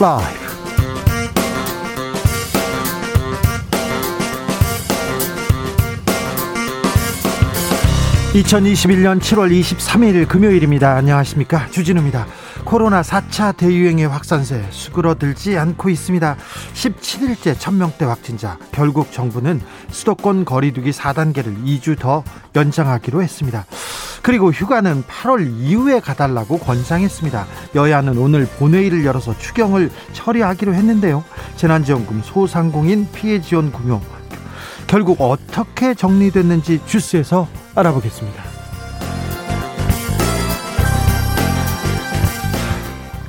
라이브. 2021년 7월 23일 금요일입니다. 안녕하십니까. 주진우입니다. 코로나 4차 대유행의 확산세 수그러들지 않고 있습니다. 17일째 천명대 확진자. 결국 정부는 수도권 거리두기 4단계를 2주 더 연장하기로 했습니다. 그리고 휴가는 8월 이후에 가달라고 권장했습니다. 여야는 오늘 본회의를 열어서 추경을 처리하기로 했는데요. 재난지원금 소상공인 피해 지원 금융 결국 어떻게 정리됐는지 주스에서 알아보겠습니다.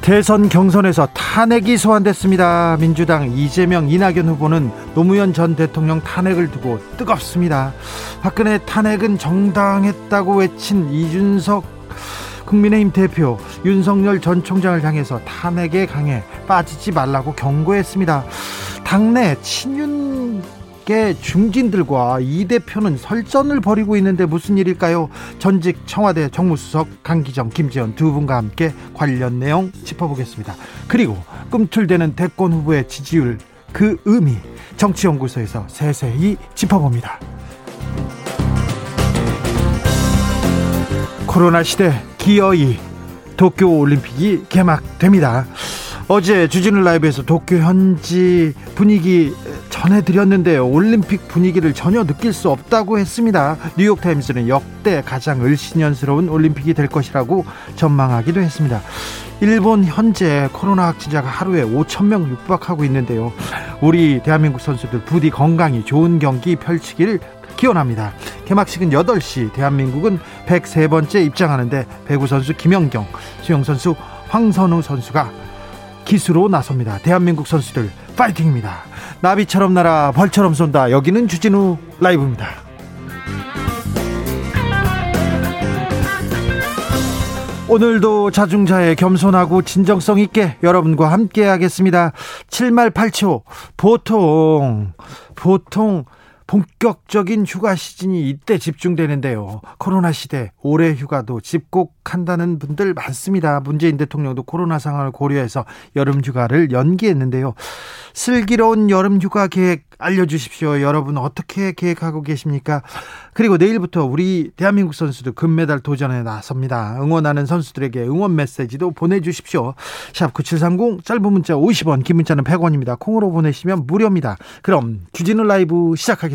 대선 경선에서 탄핵이 소환됐습니다. 민주당 이재명, 이낙연 후보는 노무현 전 대통령 탄핵을 두고 뜨겁습니다. 박근혜 탄핵은 정당했다고 외친 이준석 국민의힘 대표 윤석열 전 총장을 향해서 탄핵에 강해 빠지지 말라고 경고했습니다. 당내 친윤 계 중진들과 이 대표는 설전을 벌이고 있는데 무슨 일일까요? 전직 청와대 정무수석 강기정, 김재현 두 분과 함께 관련 내용 짚어보겠습니다. 그리고 꿈틀대는 대권 후보의 지지율 그 의미 정치연구소에서 세세히 짚어봅니다. 코로나 시대 기어이 도쿄 올림픽이 개막됩니다. 어제 주진우 라이브에서 도쿄 현지 분위기 전해드렸는데요. 올림픽 분위기를 전혀 느낄 수 없다고 했습니다. 뉴욕타임스는 역대 가장 을신연스러운 올림픽이 될 것이라고 전망하기도 했습니다. 일본 현재 코로나 확진자가 하루에 5천 명 육박하고 있는데요. 우리 대한민국 선수들 부디 건강히 좋은 경기 펼치길 기원합니다. 개막식은 8시, 대한민국은 103번째 입장하는데 배구 선수 김연경, 수영 선수 황선우 선수가 기수로 나섭니다. 대한민국 선수들 파이팅입니다. 나비처럼 날아 벌처럼 쏜다. 여기는 주진우 라이브입니다. 오늘도 자중자애 겸손하고 진정성 있게 여러분과 함께 하겠습니다. 7말 8초. 보통, 보통 본격적인 휴가 시즌이 이때 집중되는데요. 코로나 시대 올해 휴가도 집콕한다는 분들 많습니다. 문재인 대통령도 코로나 상황을 고려해서 여름 휴가를 연기했는데요. 슬기로운 여름 휴가 계획 알려주십시오. 여러분 어떻게 계획하고 계십니까? 그리고 내일부터 우리 대한민국 선수들 금메달 도전에 나섭니다. 응원하는 선수들에게 응원 메시지도 보내주십시오. 샵 9730 짧은 문자 50원 긴 문자는 100원입니다. 콩으로 보내시면 무료입니다. 그럼 주진우 라이브 시작하겠습니다.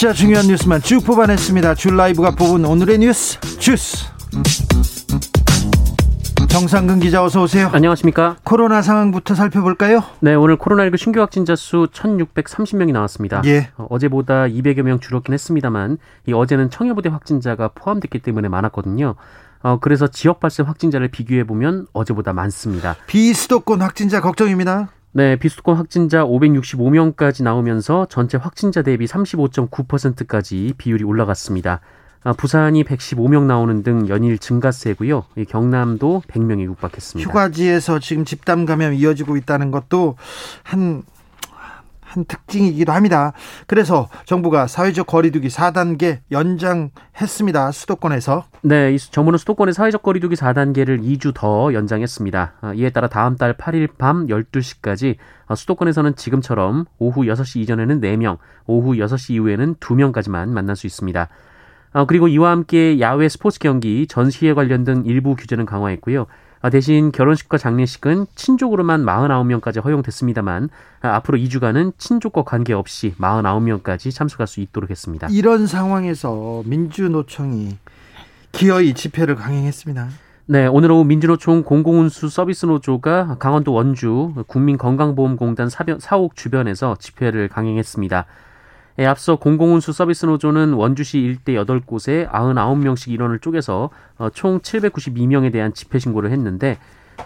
진짜 중요한 뉴스만 쭉 뽑아냈습니다. 줄 라이브가 뽑은 오늘의 뉴스 주스. 정상근 기자 어서 오세요. 안녕하십니까? 코로나 상황부터 살펴볼까요? 네, 오늘 코로나19 신규 확진자 수 1,630명이 나왔습니다. 예. 어, 어제보다 200여 명 줄었긴 했습니다만 이 어제는 청해부대 확진자가 포함됐기 때문에 많았거든요. 어, 그래서 지역 발생 확진자를 비교해 보면 어제보다 많습니다. 비수도권 확진자 걱정입니다. 네, 비수도권 확진자 565명까지 나오면서 전체 확진자 대비 35.9%까지 비율이 올라갔습니다. 아, 부산이 115명 나오는 등 연일 증가세고요. 경남도 100명이 육박했습니다. 휴가지에서 지금 집단 감염 이어지고 있다는 것도 한, 한 특징이기도 합니다. 그래서 정부가 사회적 거리두기 4단계 연장했습니다. 수도권에서. 네, 정부는 수도권의 사회적 거리두기 4단계를 2주 더 연장했습니다. 아, 이에 따라 다음 달 8일 밤 12시까지 아, 수도권에서는 지금처럼 오후 6시 이전에는 4명, 오후 6시 이후에는 2명까지만 만날 수 있습니다. 어, 그리고 이와 함께 야외 스포츠 경기, 전시회 관련 등 일부 규제는 강화했고요. 아, 대신 결혼식과 장례식은 친족으로만 49명까지 허용됐습니다만 아, 앞으로 2주간은 친족과 관계없이 49명까지 참석할 수 있도록 했습니다. 이런 상황에서 민주노총이 기어이 집회를 강행했습니다. 네, 오늘 오후 민주노총 공공운수 서비스노조가 강원도 원주 국민건강보험공단 사옥 주변에서 집회를 강행했습니다. 예, 앞서 공공운수 서비스 노조는 원주시 일대 8곳에 99명씩 인원을 쪼개서 어, 총 792명에 대한 집회 신고를 했는데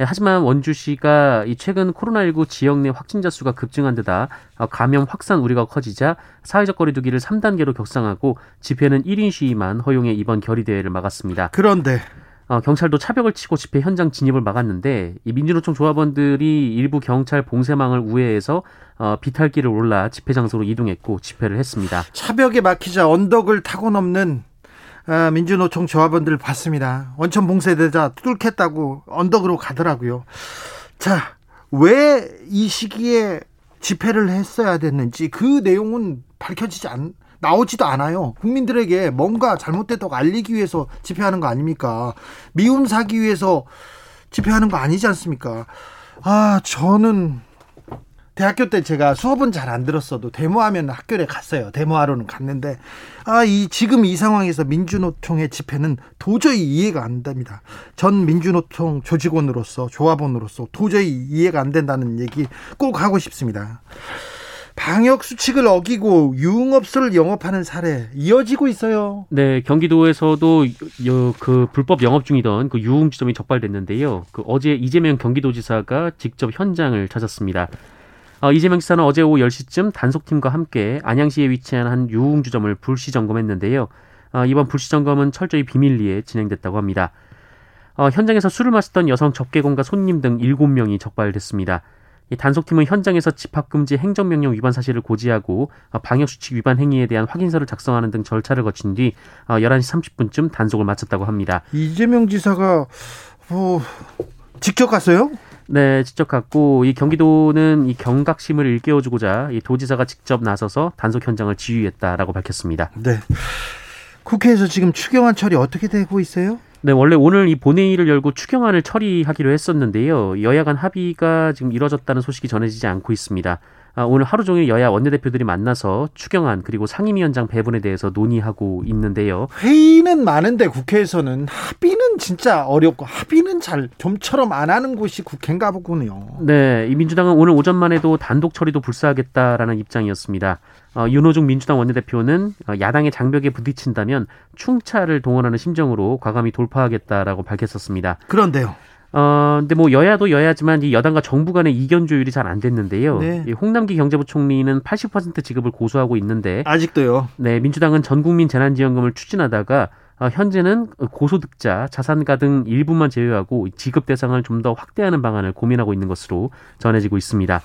예, 하지만 원주시가 이 최근 코로나19 지역 내 확진자 수가 급증한 데다 어, 감염 확산 우려가 커지자 사회적 거리두기를 3단계로 격상하고 집회는 1인 시위만 허용해 이번 결의대회를 막았습니다. 그런데 어, 경찰도 차벽을 치고 집회 현장 진입을 막았는데 이 민주노총 조합원들이 일부 경찰 봉쇄망을 우회해서 어, 비탈길을 올라 집회 장소로 이동했고 집회를 했습니다. 차벽에 막히자 언덕을 타고 넘는 아, 민주노총 조합원들 봤습니다. 원천 봉쇄되자 뚫겠다고 언덕으로 가더라고요. 자, 왜 이 시기에 집회를 했어야 됐는지 그 내용은 밝혀지지 않, 나오지도 않아요. 국민들에게 뭔가 잘못됐다고 알리기 위해서 집회하는 거 아닙니까? 미움 사기 위해서 집회하는 거 아니지 않습니까? 아, 저는 대학교 때 제가 수업은 잘 안 들었어도 데모하면 학교에 갔어요. 데모하러는 갔는데 아, 이 지금 이 상황에서 민주노총의 집회는 도저히 이해가 안 됩니다. 전 민주노총 조직원으로서 조합원으로서 도저히 이해가 안 된다는 얘기 꼭 하고 싶습니다. 방역 수칙을 어기고 유흥업소를 영업하는 사례 이어지고 있어요. 네, 경기도에서도 여, 그 불법 영업 중이던 그 유흥지점이 적발됐는데요. 그 어제 이재명 경기도지사가 직접 현장을 찾았습니다. 어, 이재명 지사는 어제 오후 10시쯤 단속팀과 함께 안양시에 위치한 한 유흥주점을 불시 점검했는데요. 어, 이번 불시 점검은 철저히 비밀리에 진행됐다고 합니다. 어, 현장에서 술을 마셨던 여성 접객원과 손님 등 7명이 적발됐습니다. 이 단속팀은 현장에서 집합금지 행정명령 위반 사실을 고지하고 어, 방역수칙 위반 행위에 대한 확인서를 작성하는 등 절차를 거친 뒤 11시 어, 30분쯤 단속을 마쳤다고 합니다. 이재명 지사가 어, 직접 갔어요? 네, 직접 갔고 이 경기도는 이 경각심을 일깨워주고자 이 도지사가 직접 나서서 단속 현장을 지휘했다라고 밝혔습니다. 네. 국회에서 지금 추경안 처리 어떻게 되고 있어요? 네, 원래 오늘 이 본회의를 열고 추경안을 처리하기로 했었는데요. 여야 간 합의가 지금 이뤄졌다는 소식이 전해지지 않고 있습니다. 아, 오늘 하루 종일 여야 원내대표들이 만나서 추경안 그리고 상임위원장 배분에 대해서 논의하고 있는데요. 회의는 많은데 국회에서는 합의는 진짜 어렵고 합의는 잘 좀처럼 안 하는 곳이 국회인가 보군요. 네, 이 민주당은 오늘 오전만 해도 단독 처리도 불사하겠다라는 입장이었습니다. 어, 윤호중 민주당 원내대표는 어, 야당의 장벽에 부딪힌다면 충차를 동원하는 심정으로 과감히 돌파하겠다라고 밝혔었습니다. 그런데요. 어, 근데 뭐 여야도 여야지만 이 여당과 정부 간의 이견 조율이 잘 안 됐는데요. 네. 이 홍남기 경제부총리는 80% 지급을 고수하고 있는데 아직도요. 네, 민주당은 전 국민 재난지원금을 추진하다가 어, 현재는 고소득자, 자산가 등 일부만 제외하고 지급 대상을 좀 더 확대하는 방안을 고민하고 있는 것으로 전해지고 있습니다.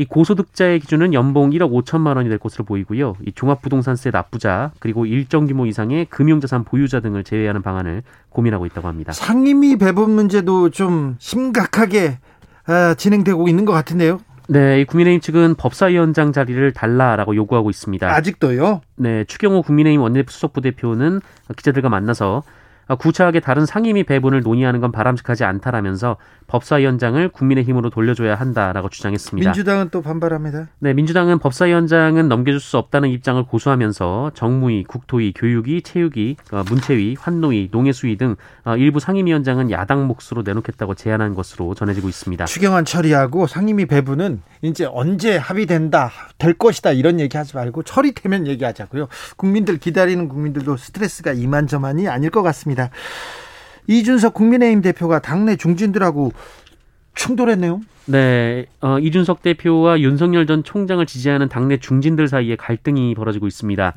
이 고소득자의 기준은 연봉 1억 5천만 원이 될 것으로 보이고요. 이 종합부동산세 납부자 그리고 일정 규모 이상의 금융자산 보유자 등을 제외하는 방안을 고민하고 있다고 합니다. 상임위 배분 문제도 좀 심각하게 아, 진행되고 있는 것 같은데요. 네, 국민의힘 측은 법사위원장 자리를 달라라고 요구하고 있습니다. 아직도요? 네, 추경호 국민의힘 원내대표 수석부 대표는 기자들과 만나서 아, 구차하게 다른 상임위 배분을 논의하는 건 바람직하지 않다라면서 법사위원장을 국민의힘으로 돌려줘야 한다라고 주장했습니다. 민주당은 또 반발합니다. 네, 민주당은 법사위원장은 넘겨줄 수 없다는 입장을 고수하면서 정무위, 국토위, 교육위, 체육위, 어, 문체위, 환노위, 농해수위 등 어, 일부 상임위원장은 야당 몫으로 내놓겠다고 제안한 것으로 전해지고 있습니다. 추경안 처리하고 상임위 배분은 이제 언제 합의된다, 될 것이다 이런 얘기하지 말고 처리되면 얘기하자고요. 국민들 기다리는 국민들도 스트레스가 이만저만이 아닐 것 같습니다. 있습니다. 이준석 국민의힘 대표가 당내 중진들하고 충돌했네요. 네, 어, 이준석 대표와 윤석열 전 총장을 지지하는 당내 중진들 사이에 갈등이 벌어지고 있습니다.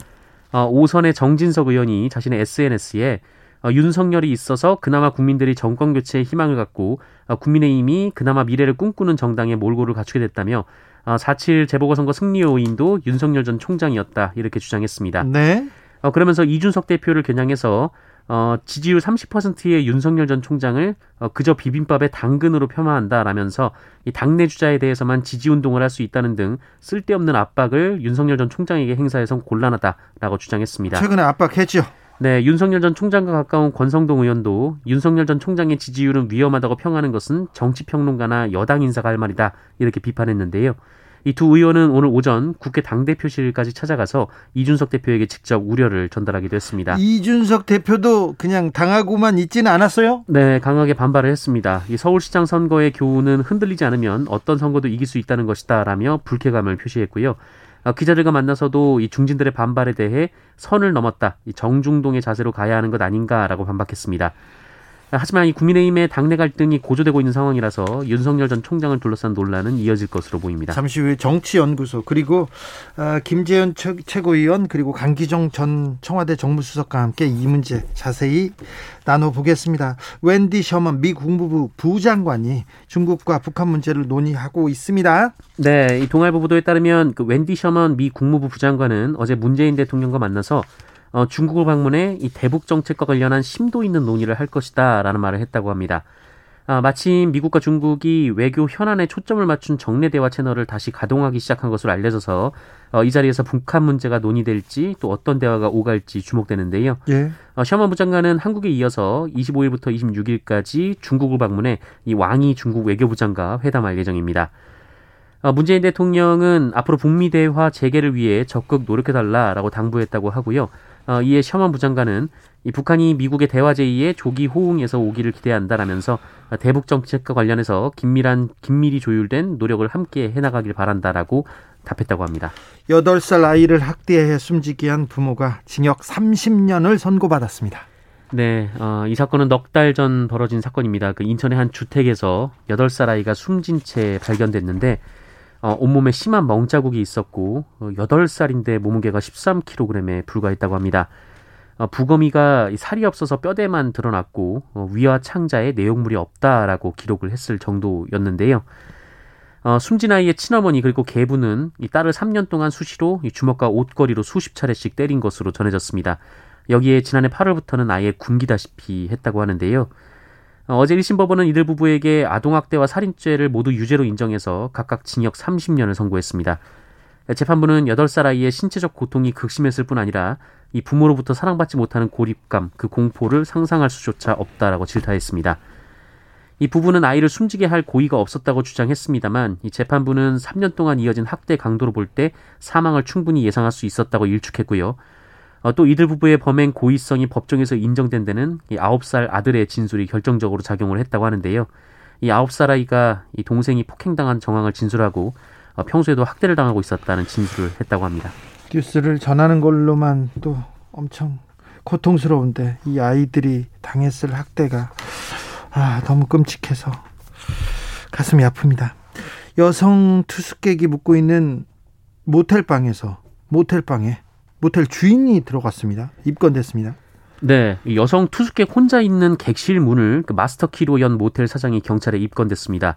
어, 오선의 정진석 의원이 자신의 SNS에 어, 윤석열이 있어서 그나마 국민들이 정권 교체에 희망을 갖고 어, 국민의힘이 그나마 미래를 꿈꾸는 정당의 몰골을 갖추게 됐다며 어, 4.7 재보궐선거 승리 요인도 윤석열 전 총장이었다 이렇게 주장했습니다. 네. 어, 그러면서 이준석 대표를 겨냥해서 어, 지지율 30%의 윤석열 전 총장을 어, 그저 비빔밥에 당근으로 폄하한다라면서 이 당내 주자에 대해서만 지지 운동을 할 수 있다는 등 쓸데없는 압박을 윤석열 전 총장에게 행사해서 곤란하다라고 주장했습니다. 최근에 압박했죠. 네, 윤석열 전 총장과 가까운 권성동 의원도 윤석열 전 총장의 지지율은 위험하다고 평하는 것은 정치 평론가나 여당 인사가 할 말이다 이렇게 비판했는데요. 이 두 의원은 오늘 오전 국회 당대표실까지 찾아가서 이준석 대표에게 직접 우려를 전달하기도 했습니다. 이준석 대표도 그냥 당하고만 있지는 않았어요? 네, 강하게 반발을 했습니다. 이 서울시장 선거의 교훈은 흔들리지 않으면 어떤 선거도 이길 수 있다는 것이다라며 불쾌감을 표시했고요. 어, 기자들과 만나서도 이 중진들의 반발에 대해 선을 넘었다. 이 정중동의 자세로 가야 하는 것 아닌가라고 반박했습니다. 하지만 이 국민의힘의 당내 갈등이 고조되고 있는 상황이라서 윤석열 전 총장을 둘러싼 논란은 이어질 것으로 보입니다. 잠시 후에 정치연구소 그리고 아, 김재현 최고위원 그리고 강기정 전 청와대 정무수석과 함께 이 문제 자세히 나눠보겠습니다. 웬디 셔먼 미 국무부 부장관이 중국과 북한 문제를 논의하고 있습니다. 네, 이 동아일보 보도에 따르면 그 웬디 셔먼 미 국무부 부장관은 어제 문재인 대통령과 만나서 어, 중국을 방문해 이 대북 정책과 관련한 심도 있는 논의를 할 것이다라는 말을 했다고 합니다. 아, 마침 미국과 중국이 외교 현안에 초점을 맞춘 정례 대화 채널을 다시 가동하기 시작한 것으로 알려져서 어, 이 자리에서 북한 문제가 논의될지 또 어떤 대화가 오갈지 주목되는데요. 예. 어, 셔먼 부장관은 한국에 이어서 25일부터 26일까지 중국을 방문해 이 왕이 중국 외교부 장과 회담할 예정입니다. 어, 문재인 대통령은 앞으로 북미 대화 재개를 위해 적극 노력해달라라고 당부했다고 하고요. 어, 이에 셔먼 부장관은 이 북한이 미국의 대화 제의에 조기 호응해서 오기를 기대한다라면서 대북 정책과 관련해서 긴밀한 긴밀히 조율된 노력을 함께 해나가길 바란다라고 답했다고 합니다. 8살 아이를 학대해 숨지게 한 부모가 징역 30년을 선고받았습니다. 네, 어, 이 사건은 넉 달 전 벌어진 사건입니다. 그 인천의 한 주택에서 8살 아이가 숨진 채 발견됐는데 어, 온몸에 심한 멍자국이 있었고 어, 8살인데 몸무게가 13kg에 불과했다고 합니다. 어, 부검이가 살이 없어서 뼈대만 드러났고 어, 위와 창자에 내용물이 없다라고 기록을 했을 정도였는데요. 어, 숨진 아이의 친어머니 그리고 계부는 이 딸을 3년 동안 수시로 이 주먹과 옷걸이로 수십 차례씩 때린 것으로 전해졌습니다. 여기에 지난해 8월부터는 아예 굶기다시피 했다고 하는데요. 어, 어제 1심 법원은 이들 부부에게 아동학대와 살인죄를 모두 유죄로 인정해서 각각 징역 30년을 선고했습니다. 재판부는 8살 아이의 신체적 고통이 극심했을 뿐 아니라 이 부모로부터 사랑받지 못하는 고립감, 그 공포를 상상할 수조차 없다라고 질타했습니다. 이 부부는 아이를 숨지게 할 고의가 없었다고 주장했습니다만 이 재판부는 3년 동안 이어진 학대 강도로 볼 때 사망을 충분히 예상할 수 있었다고 일축했고요. 어, 또 이들 부부의 범행 고의성이 법정에서 인정된 데는 이 9살 아들의 진술이 결정적으로 작용을 했다고 하는데요. 이 9살 아이가 이 동생이 폭행당한 정황을 진술하고 어, 평소에도 학대를 당하고 있었다는 진술을 했다고 합니다. 뉴스를 전하는 걸로만 또 엄청 고통스러운데 이 아이들이 당했을 학대가 아, 너무 끔찍해서 가슴이 아픕니다. 여성 투숙객이 묵고 있는 모텔방에서 모텔방에 모텔 주인이 들어갔습니다. 입건됐습니다. 네, 여성 투숙객 혼자 있는 객실 문을 그 마스터 키로 연 모텔 사장이 경찰에 입건됐습니다.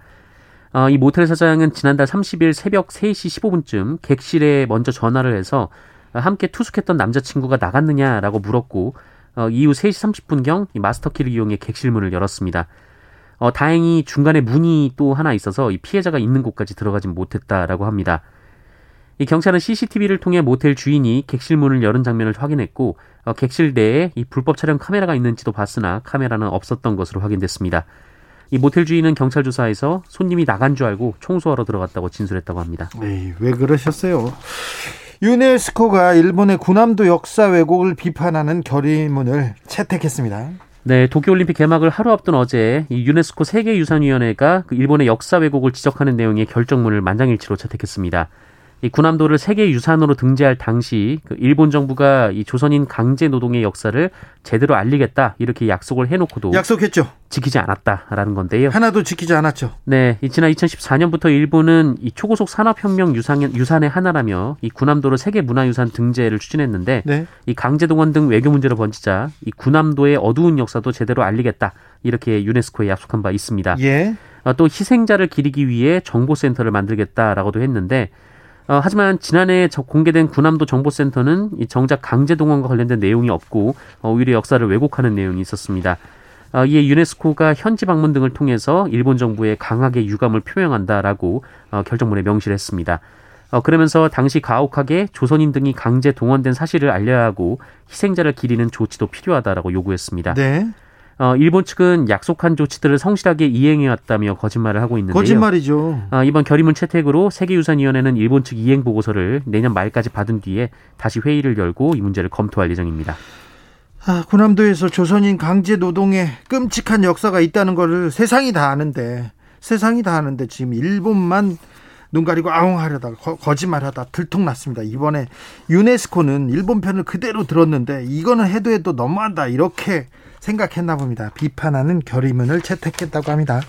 어, 이 모텔 사장은 지난달 30일 새벽 3시 15분쯤 객실에 먼저 전화를 해서 함께 투숙했던 남자친구가 나갔느냐라고 물었고 어, 이후 3시 30분경 이 마스터 키를 이용해 객실 문을 열었습니다. 어, 다행히 중간에 문이 또 하나 있어서 이 피해자가 있는 곳까지 들어가진 못했다라고 합니다. 이 경찰은 CCTV를 통해 모텔 주인이 객실 문을 열은 장면을 확인했고 어, 객실 내에 이 불법 촬영 카메라가 있는지도 봤으나 카메라는 없었던 것으로 확인됐습니다. 이 모텔 주인은 경찰 조사에서 손님이 나간 줄 알고 청소하러 들어갔다고 진술했다고 합니다. 에이, 왜 그러셨어요? 유네스코가 일본의 군함도 역사 왜곡을 비판하는 결의문을 채택했습니다. 네, 도쿄올림픽 개막을 하루 앞둔 어제 이 유네스코 세계유산위원회가 그 일본의 역사 왜곡을 지적하는 내용의 결정문을 만장일치로 채택했습니다. 이 군함도를 세계 유산으로 등재할 당시 그 일본 정부가 이 조선인 강제 노동의 역사를 제대로 알리겠다 이렇게 약속을 해놓고도 약속했죠. 지키지 않았다라는 건데요. 하나도 지키지 않았죠. 네, 이 지난 2014년부터 일본은 이 초고속 산업혁명 유산, 유산의 하나라며 이 군함도를 세계 문화유산 등재를 추진했는데 네. 이 강제 동원 등 외교 문제로 번지자 이 군함도의 어두운 역사도 제대로 알리겠다 이렇게 유네스코에 약속한 바 있습니다. 예. 어, 또 희생자를 기리기 위해 정보센터를 만들겠다라고도 했는데 어, 하지만 지난해 공개된 군함도 정보센터는 이 정작 강제 동원과 관련된 내용이 없고 어, 오히려 역사를 왜곡하는 내용이 있었습니다. 어, 이에 유네스코가 현지 방문 등을 통해서 일본 정부에 강하게 유감을 표명한다라고 어, 결정문에 명시를 했습니다. 어, 그러면서 당시 가혹하게 조선인 등이 강제 동원된 사실을 알려야 하고 희생자를 기리는 조치도 필요하다라고 요구했습니다. 네. 어, 일본 측은 약속한 조치들을 성실하게 이행해왔다며 거짓말을 하고 있는데요. 거짓말이죠. 어, 이번 결의문 채택으로 세계유산위원회는 일본 측 이행 보고서를 내년 말까지 받은 뒤에 다시 회의를 열고 이 문제를 검토할 예정입니다. 아, 고남도에서 조선인 강제 노동에 끔찍한 역사가 있다는 것을 세상이 다 아는데 세상이 다 아는데 지금 일본만 눈 가리고 아웅하려다가 거, 짓말하다 들통났습니다. 이번에 유네스코는 일본 편을 그대로 들었는데 이거는 해도 해도 너무한다 이렇게 생각했나 봅니다. 비판하는 결의문을 채택했다고 합니다.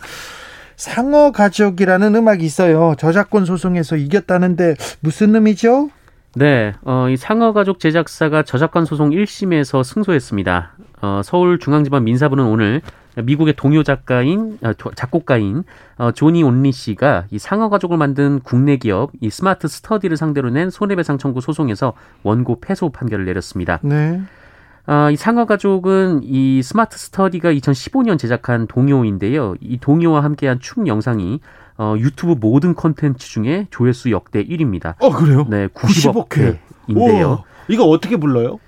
상어 가족이라는 음악이 있어요. 저작권 소송에서 이겼다는데 무슨 의미죠? 네, 어, 이 상어 가족 제작사가 저작권 소송 1심에서 승소했습니다. 어, 서울중앙지법 민사부는 오늘 미국의 동요 작가인 어, 작곡가인 어, 조니 온리 씨가 이 상어 가족을 만든 국내 기업 이 스마트 스터디를 상대로 낸 손해배상 청구 소송에서 원고 패소 판결을 내렸습니다. 네. 어, 이 상어 가족은 이 스마트 스터디가 2015년 제작한 동요인데요. 이 동요와 함께한 춤 영상이 어, 유튜브 모든 컨텐츠 중에 조회수 역대 1위입니다. 어 그래요? 네, 90억 회인데요. 이거 어떻게 불러요?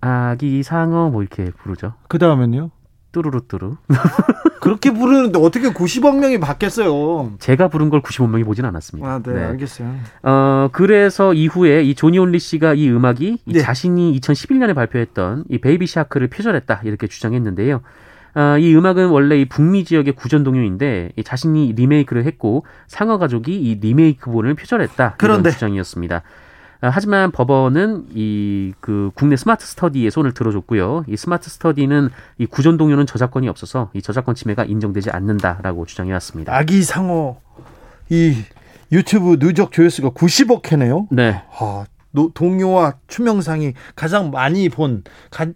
아기 상어 뭐 이렇게 부르죠. 그 다음엔요? 뚜루루뚜루. 그렇게 부르는데 어떻게 90억 명이 받겠어요? 제가 부른 걸 90억 명이 보진 않았습니다. 아, 네, 네. 알겠어요. 어, 그래서 이후에 이 조니 온리 씨가 이 음악이 네. 이 자신이 2011년에 발표했던 이 Baby Shark를 표절했다 이렇게 주장했는데요. 어, 이 음악은 원래 이 북미 지역의 구전 동요인데 이 자신이 리메이크를 했고 상어 가족이 이 리메이크본을 표절했다. 이런 주장이었습니다. 아, 하지만 법원은 이 그 국내 스마트 스터디에 손을 들어줬고요. 이 스마트 스터디는 이 구전 동요는 저작권이 없어서 이 저작권 침해가 인정되지 않는다라고 주장해 왔습니다. 아기 상어 이 유튜브 누적 조회수가 90억 회네요. 네. 아, 동요와 춤영상이 가장 많이 본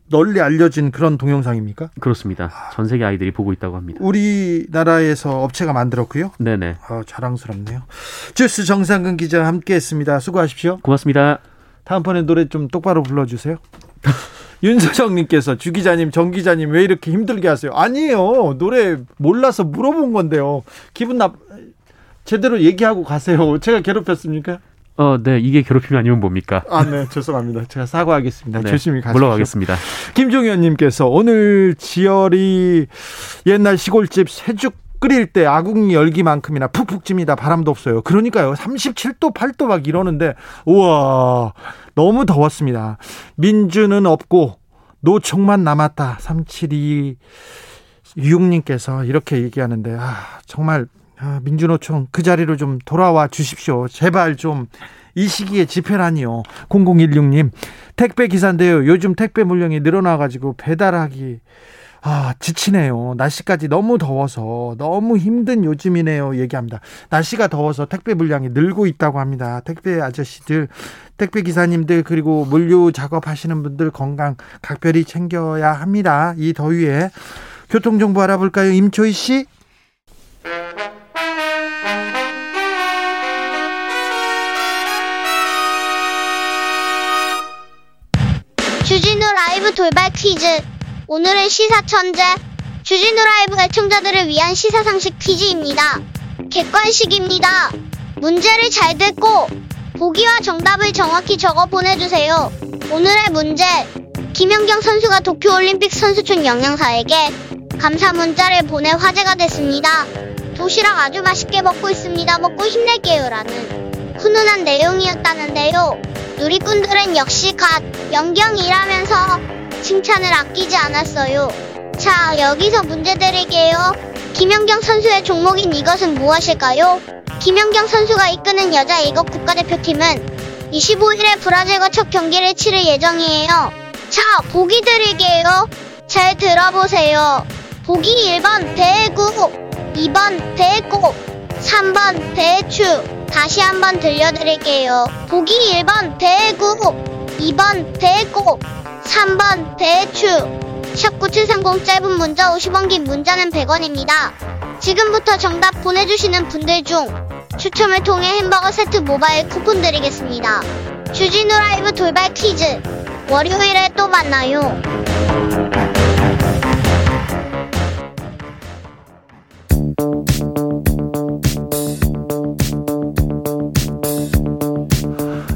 널리 알려진 그런 동영상입니까? 그렇습니다. 전 세계 아이들이 보고 있다고 합니다. 우리나라에서 업체가 만들었고요. 네네. 아, 자랑스럽네요. 주스 정상근 기자 함께했습니다. 수고하십시오. 고맙습니다. 다음번에 노래 좀 똑바로 불러주세요. 윤서정님께서 주 기자님, 정 기자님 왜 이렇게 힘들게 하세요? 아니에요. 노래 몰라서 물어본 건데요. 기분 나 제대로 얘기하고 가세요. 제가 괴롭혔습니까? 어, 네, 이게 괴롭힘이 아니면 뭡니까? 아, 네, 죄송합니다. 제가 사과하겠습니다. 네, 조심히 가십시오. 물러가겠습니다. 김종현님께서 오늘 지열이 옛날 시골집 새죽 끓일 때 아궁이 열기만큼이나 푹푹 찝니다. 바람도 없어요. 그러니까요. 37도, 8도 막 이러는데, 우와, 너무 더웠습니다. 민주는 없고, 노총만 남았다. 372 6님께서 이렇게 얘기하는데, 아, 정말 아, 민주노총 그 자리로 좀 돌아와 주십시오. 제발 좀 이 시기에 집회라니요. 0016님 택배 기사인데요. 요즘 택배 물량이 늘어나가지고 배달하기 아 지치네요. 날씨까지 너무 더워서 너무 힘든 요즘이네요. 얘기합니다. 날씨가 더워서 택배 물량이 늘고 있다고 합니다. 택배 아저씨들, 택배 기사님들 그리고 물류 작업하시는 분들 건강 각별히 챙겨야 합니다. 이 더위에 교통 정보 알아볼까요, 임초희 씨? 돌발 퀴즈. 오늘은 시사 천재. 주진우 라이브 애청자들을 위한 시사 상식 퀴즈입니다. 객관식입니다. 문제를 잘 듣고 보기와 정답을 정확히 적어 보내주세요. 오늘의 문제. 김연경 선수가 도쿄올림픽 선수촌 영양사에게 감사 문자를 보내 화제가 됐습니다. 도시락 아주 맛있게 먹고 있습니다. 먹고 힘낼게요. 라는 훈훈한 내용이었다는데요. 누리꾼들은 역시 갓 영경이라면서 칭찬을 아끼지 않았어요. 자, 여기서 문제 드릴게요. 김연경 선수의 종목인 이것은 무엇일까요? 김연경 선수가 이끄는 여자 이것 국가대표팀은 25일에 브라질과 첫 경기를 치를 예정이에요. 자, 보기 드릴게요. 잘 들어보세요. 보기 1번 대구, 2번 대고, 3번 대추, 다시 한번 들려드릴게요. 보기 1번 대구, 2번 대고, 3번 대추. 샵9730 짧은 문자 50원 긴 문자는 100원입니다. 지금부터 정답 보내주시는 분들 중 추첨을 통해 햄버거 세트 모바일 쿠폰 드리겠습니다. 주진우 라이브 돌발 퀴즈. 월요일에 또 만나요.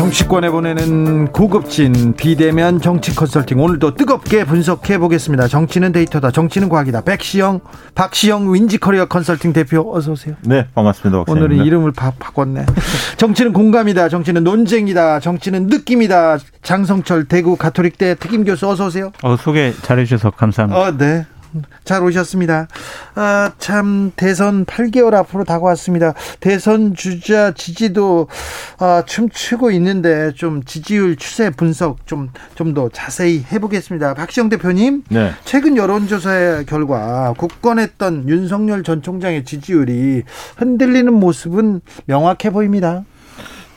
정치권에 보내는 고급진 비대면 정치 컨설팅 오늘도 뜨겁게 분석해 보겠습니다. 정치는 데이터다. 정치는 과학이다. 백시영, 박시영 윈지코리아 컨설팅 대표 어서 오세요. 네, 반갑습니다. 박사입니다. 오늘은 이름을 바, 바꿨네. 정치는 공감이다. 정치는 논쟁이다. 정치는 느낌이다. 장성철 대구 가톨릭대 특임 교수 어서 오세요. 어, 소개 잘해 주셔서 감사합니다. 어, 네. 잘 오셨습니다. 아, 참, 대선 8개월 앞으로 다가왔습니다. 대선 주자 지지도 아, 춤추고 있는데 좀 지지율 추세 분석 좀, 좀 더 자세히 해보겠습니다. 박시영 대표님. 네. 최근 여론조사의 결과 굳건했던 윤석열 전 총장의 지지율이 흔들리는 모습은 명확해 보입니다.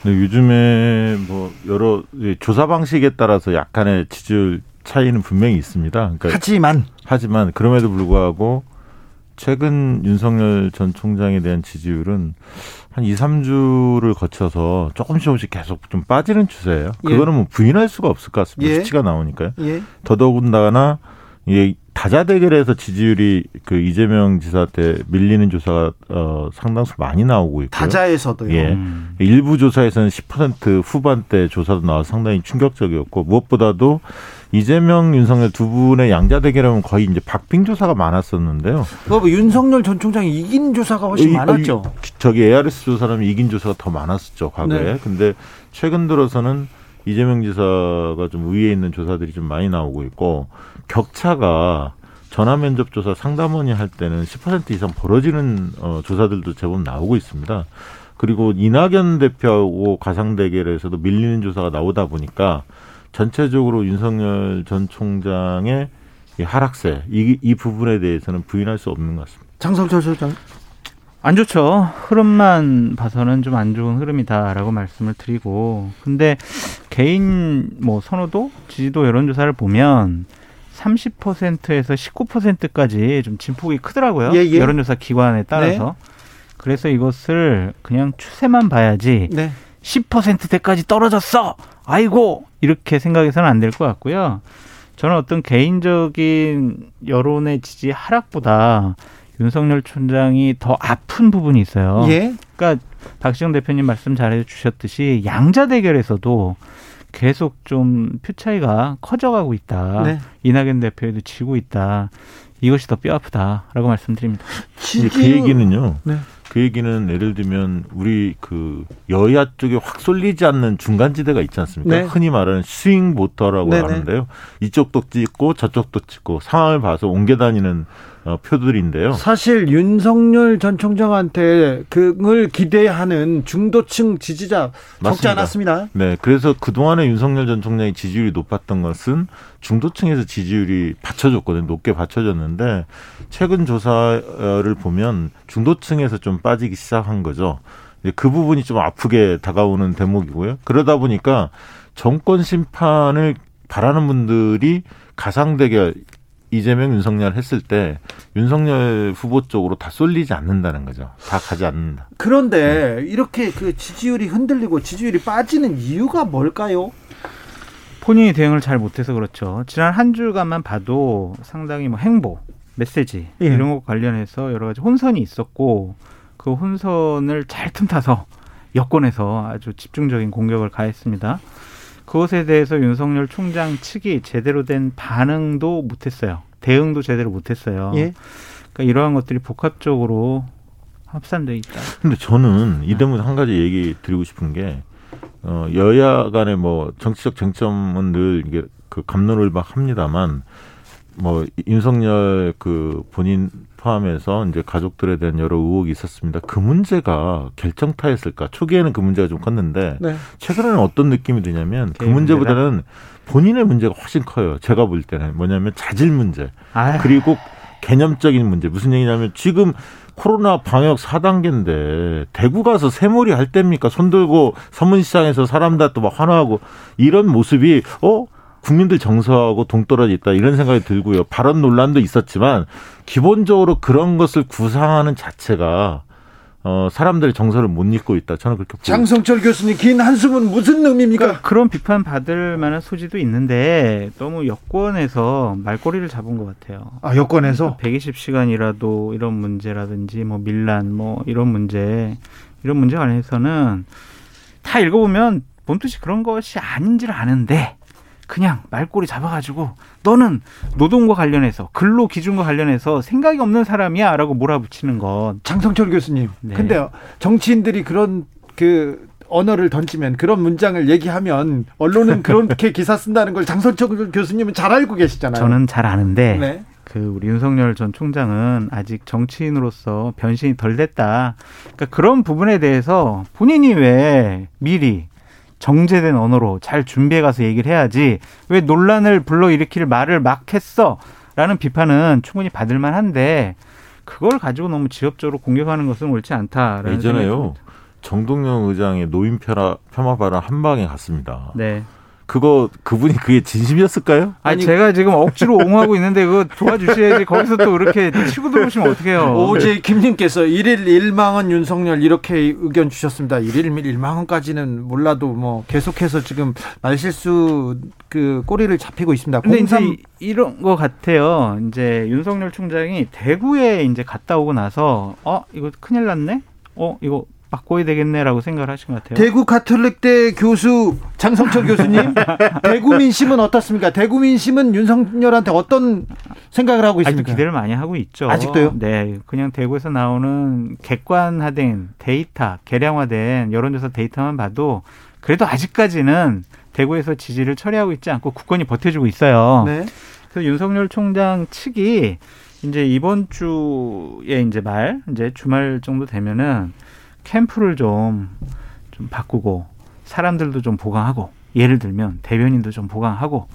네, 요즘에 뭐 여러 조사 방식에 따라서 약간의 지지율 차이는 분명히 있습니다. 그러니까 하지만 하지만 그럼에도 불구하고 최근 윤석열 전 총장에 대한 지지율은 한 2, 3주를 거쳐서 조금씩 조금씩 계속 좀 빠지는 추세예요. 예. 그거는 뭐 부인할 수가 없을 것 같습니다. 예. 수치가 나오니까요. 예. 더더군다나 이 다자 대결에서 지지율이 그 이재명 지사 때 밀리는 조사가 어 상당수 많이 나오고 있고요. 다자에서도요. 예. 음. 일부 조사에서는 10% 후반대 조사도 나와서 상당히 충격적이었고 무엇보다도 이재명, 윤석열 두 분의 양자 대결하면 거의 이제 박빙 조사가 많았었는데요. 뭐 윤석열 전 총장이 이긴 조사가 훨씬 이, 많았죠. 이, 저기 ARS 조사라면 이긴 조사가 더 많았었죠 과거에. 네. 근데 최근 들어서는 이재명 지사가 좀 위에 있는 조사들이 좀 많이 나오고 있고 격차가 전화 면접 조사 상담원이 할 때는 10% 이상 벌어지는 어, 조사들도 제법 나오고 있습니다. 그리고 이낙연 대표하고 가상 대결에서도 밀리는 조사가 나오다 보니까 전체적으로 윤석열 전 총장의 이 하락세 이, 이 부분에 대해서는 부인할 수 없는 것 같습니다. 장성철 소장. 안 좋죠. 흐름만 봐서는 좀 안 좋은 흐름이다라고 말씀을 드리고, 근데 개인 뭐 선호도, 지지도 여론 조사를 보면 30%에서 19%까지 좀 진폭이 크더라고요. 예, 예. 여론조사 기관에 따라서. 네. 그래서 이것을 그냥 추세만 봐야지 네. 10%대까지 떨어졌어. 아이고 이렇게 생각해서는 안 될 것 같고요. 저는 어떤 개인적인 여론의 지지 하락보다 윤석열 총장이 더 아픈 부분이 있어요. 예. 그러니까 박시영 대표님 말씀 잘해 주셨듯이 양자 대결에서도 계속 좀 표 차이가 커져가고 있다. 네. 이낙연 대표에도 지고 있다. 이것이 더 뼈 아프다라고 말씀드립니다. 그 얘기는요. 네. 그 얘기는 예를 들면 우리 그 여야 쪽에 확 쏠리지 않는 중간지대가 있지 않습니까? 네. 흔히 말하는 스윙 보터라고 네네. 하는데요. 이쪽도 찍고 저쪽도 찍고 상황을 봐서 옮겨 다니는 어, 표들인데요. 사실 윤석열 전 총장한테 그걸 기대하는 중도층 지지자 맞습니다. 적지 않았습니다. 네, 그래서 그 동안에 윤석열 전 총장의 지지율이 높았던 것은 중도층에서 지지율이 받쳐졌거든요. 높게 받쳐졌는데 최근 조사를 보면 중도층에서 좀 빠지기 시작한 거죠. 그 부분이 좀 아프게 다가오는 대목이고요. 그러다 보니까 정권 심판을 바라는 분들이 가상 대결 이재명 윤석열 했을 때 윤석열 후보 쪽으로 다 쏠리지 않는다는 거죠. 다 가지 않는다. 그런데 네. 이렇게 그 지지율이 흔들리고 지지율이 빠지는 이유가 뭘까요? 본인이 대응을 잘 못해서 그렇죠. 지난 한 주간만 봐도 상당히 뭐 행보, 메시지 예. 이런 것 관련해서 여러 가지 혼선이 있었고 그 혼선을 잘 틈타서 여권에서 아주 집중적인 공격을 가했습니다. 그것에 대해서 윤석열 총장 측이 제대로 된 반응도 못했어요. 대응도 제대로 못했어요. 예. 그러니까 이러한 것들이 복합적으로 합산돼 있다. 근데 저는 이 때문에 한 가지 얘기 드리고 싶은 게 어, 여야 간의 뭐 정치적 쟁점은 늘 이게 그 감론을박 합니다만 뭐 윤석열 그 본인 포함해서 이제 가족들에 대한 여러 의혹이 있었습니다. 그 문제가 결정타였을까? 초기에는 그 문제가 좀 컸는데 네. 최근에는 어떤 느낌이 드냐면 그 문제보다는 본인의 문제가 훨씬 커요. 제가 볼 때는 뭐냐면 자질 문제 아유. 그리고 개념적인 문제 무슨 얘기냐면 지금 코로나 방역 4단계인데 대구 가서 새몰이 할 때입니까? 손 들고 서문시장에서 사람 다 또 막 환호하고 이런 모습이 어 국민들 정서하고 동떨어져 있다 이런 생각이 들고요. 발언 논란도 있었지만 기본적으로 그런 것을 구상하는 자체가 어, 사람들의 정서를 못 읽고 있다. 저는 그렇게 보고 장성철 교수님 긴 한숨은 무슨 의미입니까? 그러니까 그런 비판 받을 만한 소지도 있는데 너무 여권에서 말꼬리를 잡은 것 같아요. 아 여권에서 120시간이라도 이런 문제라든지 뭐 밀란 뭐 이런 문제 이런 문제 관해서는 다 읽어보면 본뜻이 그런 것이 아닌지를 아는데 그냥 말꼬리 잡아가지고 너는 노동과 관련해서 근로 기준과 관련해서 생각이 없는 사람이야라고 몰아붙이는 것. 장성철 교수님. 네. 근데 정치인들이 그런 그 언어를 던지면 그런 문장을 얘기하면 언론은 그렇게 기사 쓴다는 걸 장성철 교수님은 잘 알고 계시잖아요. 저는 잘 아는데 네. 그 우리 윤석열 전 총장은 아직 정치인으로서 변신이 덜 됐다. 그러니까 그런 부분에 대해서 본인이 왜 미리 정제된 언어로 잘 준비해 가서 얘기를 해야지 왜 논란을 불러일으킬 말을 막 했어? 라는 비판은 충분히 받을 만한데 그걸 가지고 너무 지엽적으로 공격하는 것은 옳지 않다라는 예전에요. 정동영 의장의 노인 폄하, 폄하 발언 한 방에 갔습니다. 네. 그거 그분이 그게 진심이었을까요? 아니, 제가 지금 억지로 옹호하고 있는데 그거 도와주셔야지 거기서 또 이렇게 치고 들어오시면 어떡해요. 오제 김님께서 일일 일망은 윤석열 이렇게 의견 주셨습니다. 일일 일망원까지는 몰라도 뭐 계속해서 지금 말실수 그 꼬리를 잡히고 있습니다. 근데 이제 03 이- 이런 거 같아요. 이제 윤석열 총장이 대구에 이제 갔다 오고 나서 어 이거 큰일 났네. 어 이거 바꿔야 되겠네라고 생각을 하신 것 같아요. 대구 가톨릭대 교수 장성철 교수님, 대구 민심은 어떻습니까? 대구 민심은 윤석열한테 어떤 생각을 하고 있습니까? 기대를 많이 하고 있죠. 아직도요? 네, 그냥 대구에서 나오는 객관화된 데이터, 개량화된 여론조사 데이터만 봐도 그래도 아직까지는 대구에서 지지를 처리하고 있지 않고 국권이 버텨주고 있어요. 네. 그래서 윤석열 총장 측이 이제 이번 주에 이제 말 이제 주말 정도 되면은 캠프를 좀 좀 바꾸고 사람들도 좀 보강하고 예를 들면 대변인도 좀 보강하고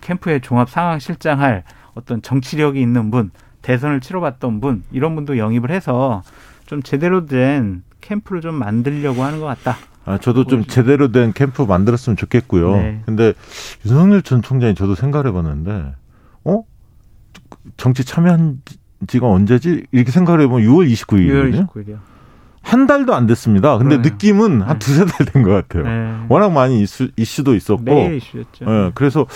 캠프에 종합 상황 실장할 어떤 정치력이 있는 분 대선을 치러봤던 분 이런 분도 영입을 해서 좀 제대로 된 캠프를 좀 만들려고 하는 것 같다. 아, 저도 좀 제대로 된 캠프 만들었으면 좋겠고요. 네. 근데 윤석열 전 총장이 저도 생각을 해봤는데, 어? 정치 참여한 지가 언제지? 이렇게 생각을 해보면 6월 29일이거든요. 6월 29일이요. 한 달도 안 됐습니다. 근데 그러네요. 느낌은 한 네. 두세 달 된 것 같아요. 네. 워낙 많이 이슈, 이슈도 있었고, 매일 이슈였죠. 예, 그래서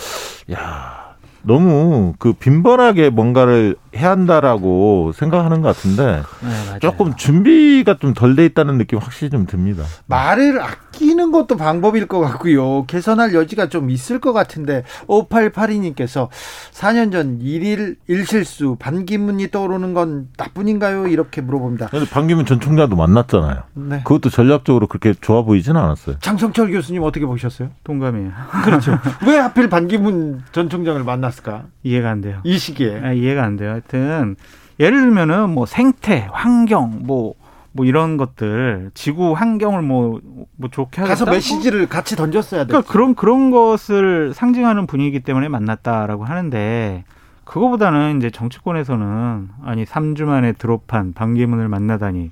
야 너무 그 빈번하게 뭔가를 해야 한다라고 생각하는 것 같은데 네. 조금 준비가 좀 덜 돼 있다는 느낌 확실히 좀 듭니다. 말을 아끼는 것도 방법일 것 같고요. 개선할 여지가 좀 있을 것 같은데 5882님께서 4년 전 일일 일실수 반기문이 떠오르는 건 나뿐인가요? 이렇게 물어봅니다. 근데 반기문 전 총장도 만났잖아요. 네. 그것도 전략적으로 그렇게 좋아 보이지는 않았어요. 장성철 교수님 어떻게 보셨어요? 동감이에요. 그렇죠. 왜 하필 반기문 전 총장을 만났을까? 이해가 안 돼요. 이 시기에. 아, 이해가 안 돼요. 하여튼 예를 들면은 뭐 생태, 환경, 뭐 뭐 이런 것들 지구 환경을 뭐 뭐 좋게 하겠다. 가서 뭐 메시지를 같이 던졌어야 돼. 그러니까 그런 그런 것을 상징하는 분위기 때문에 만났다라고 하는데 그거보다는 이제 정치권에서는 아니 3주 만에 드롭한 반기문을 만나다니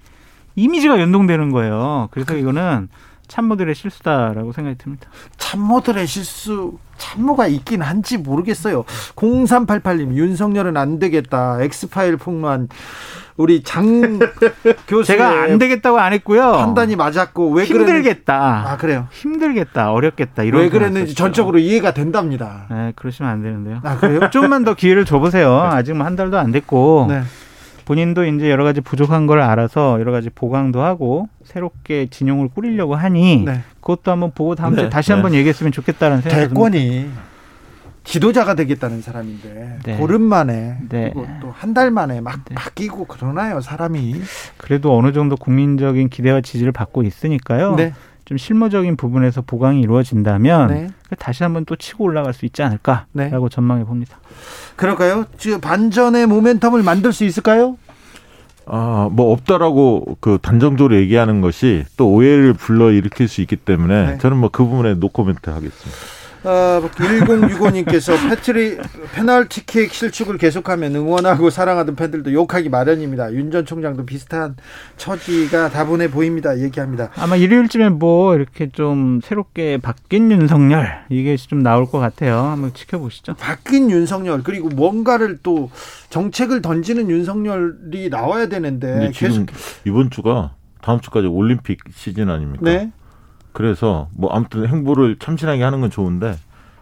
이미지가 연동되는 거예요. 그래서 이거는 참모들의 실수다라고 생각이 듭니다. 참모들의 실수 참모가 있긴 한지 모르겠어요. 0388님 윤석열은 안 되겠다. 엑스파일 폭로한 우리 장 교수의 제가 안 되겠다고 안 했고요. 판단이 맞았고 왜 그랬는지 힘들겠다. 아 그래요. 힘들겠다. 어렵겠다. 이런 왜 그랬는지 썼죠. 전적으로 이해가 된답니다. 네, 그러시면 안 되는데요. 아 그래요? 좀만 더 기회를 줘보세요. 아직 뭐한 달도 안 됐고 네. 본인도 이제 여러 가지 부족한 걸 알아서 여러 가지 보강도 하고 새롭게 진영을 꾸리려고 하니 네. 그것도 한번 보고 다음 주에 네, 다시 네. 한번 얘기했으면 좋겠다는 생각이. 대권이 지도자가 되겠다는 사람인데 네. 보름 만에 네. 그리고 또 한 달 만에 막 네. 바뀌고 그러나요 사람이? 그래도 어느 정도 국민적인 기대와 지지를 받고 있으니까요. 네. 좀 실무적인 부분에서 보강이 이루어진다면 네. 다시 한번 또 치고 올라갈 수 있지 않을까라고 네. 전망해 봅니다. 그럴까요? 지금 반전의 모멘텀을 만들 수 있을까요? 아, 뭐 없다라고 그 단정적으로 얘기하는 것이 또 오해를 불러 일으킬 수 있기 때문에 네. 저는 뭐 그 부분에 노코멘트 하겠습니다. 어, 1065님께서 패트리 페널티킥 실축을 계속하면 응원하고 사랑하던 팬들도 욕하기 마련입니다. 윤 전 총장도 비슷한 처지가 다분해 보입니다. 얘기합니다. 아마 일요일쯤에 뭐 이렇게 좀 새롭게 바뀐 윤석열 이게 좀 나올 것 같아요. 한번 지켜보시죠. 바뀐 윤석열 그리고 뭔가를 또 정책을 던지는 윤석열이 나와야 되는데 계속 이번 주가 다음 주까지 올림픽 시즌 아닙니까? 네. 그래서 뭐 아무튼 행보를 참신하게 하는 건 좋은데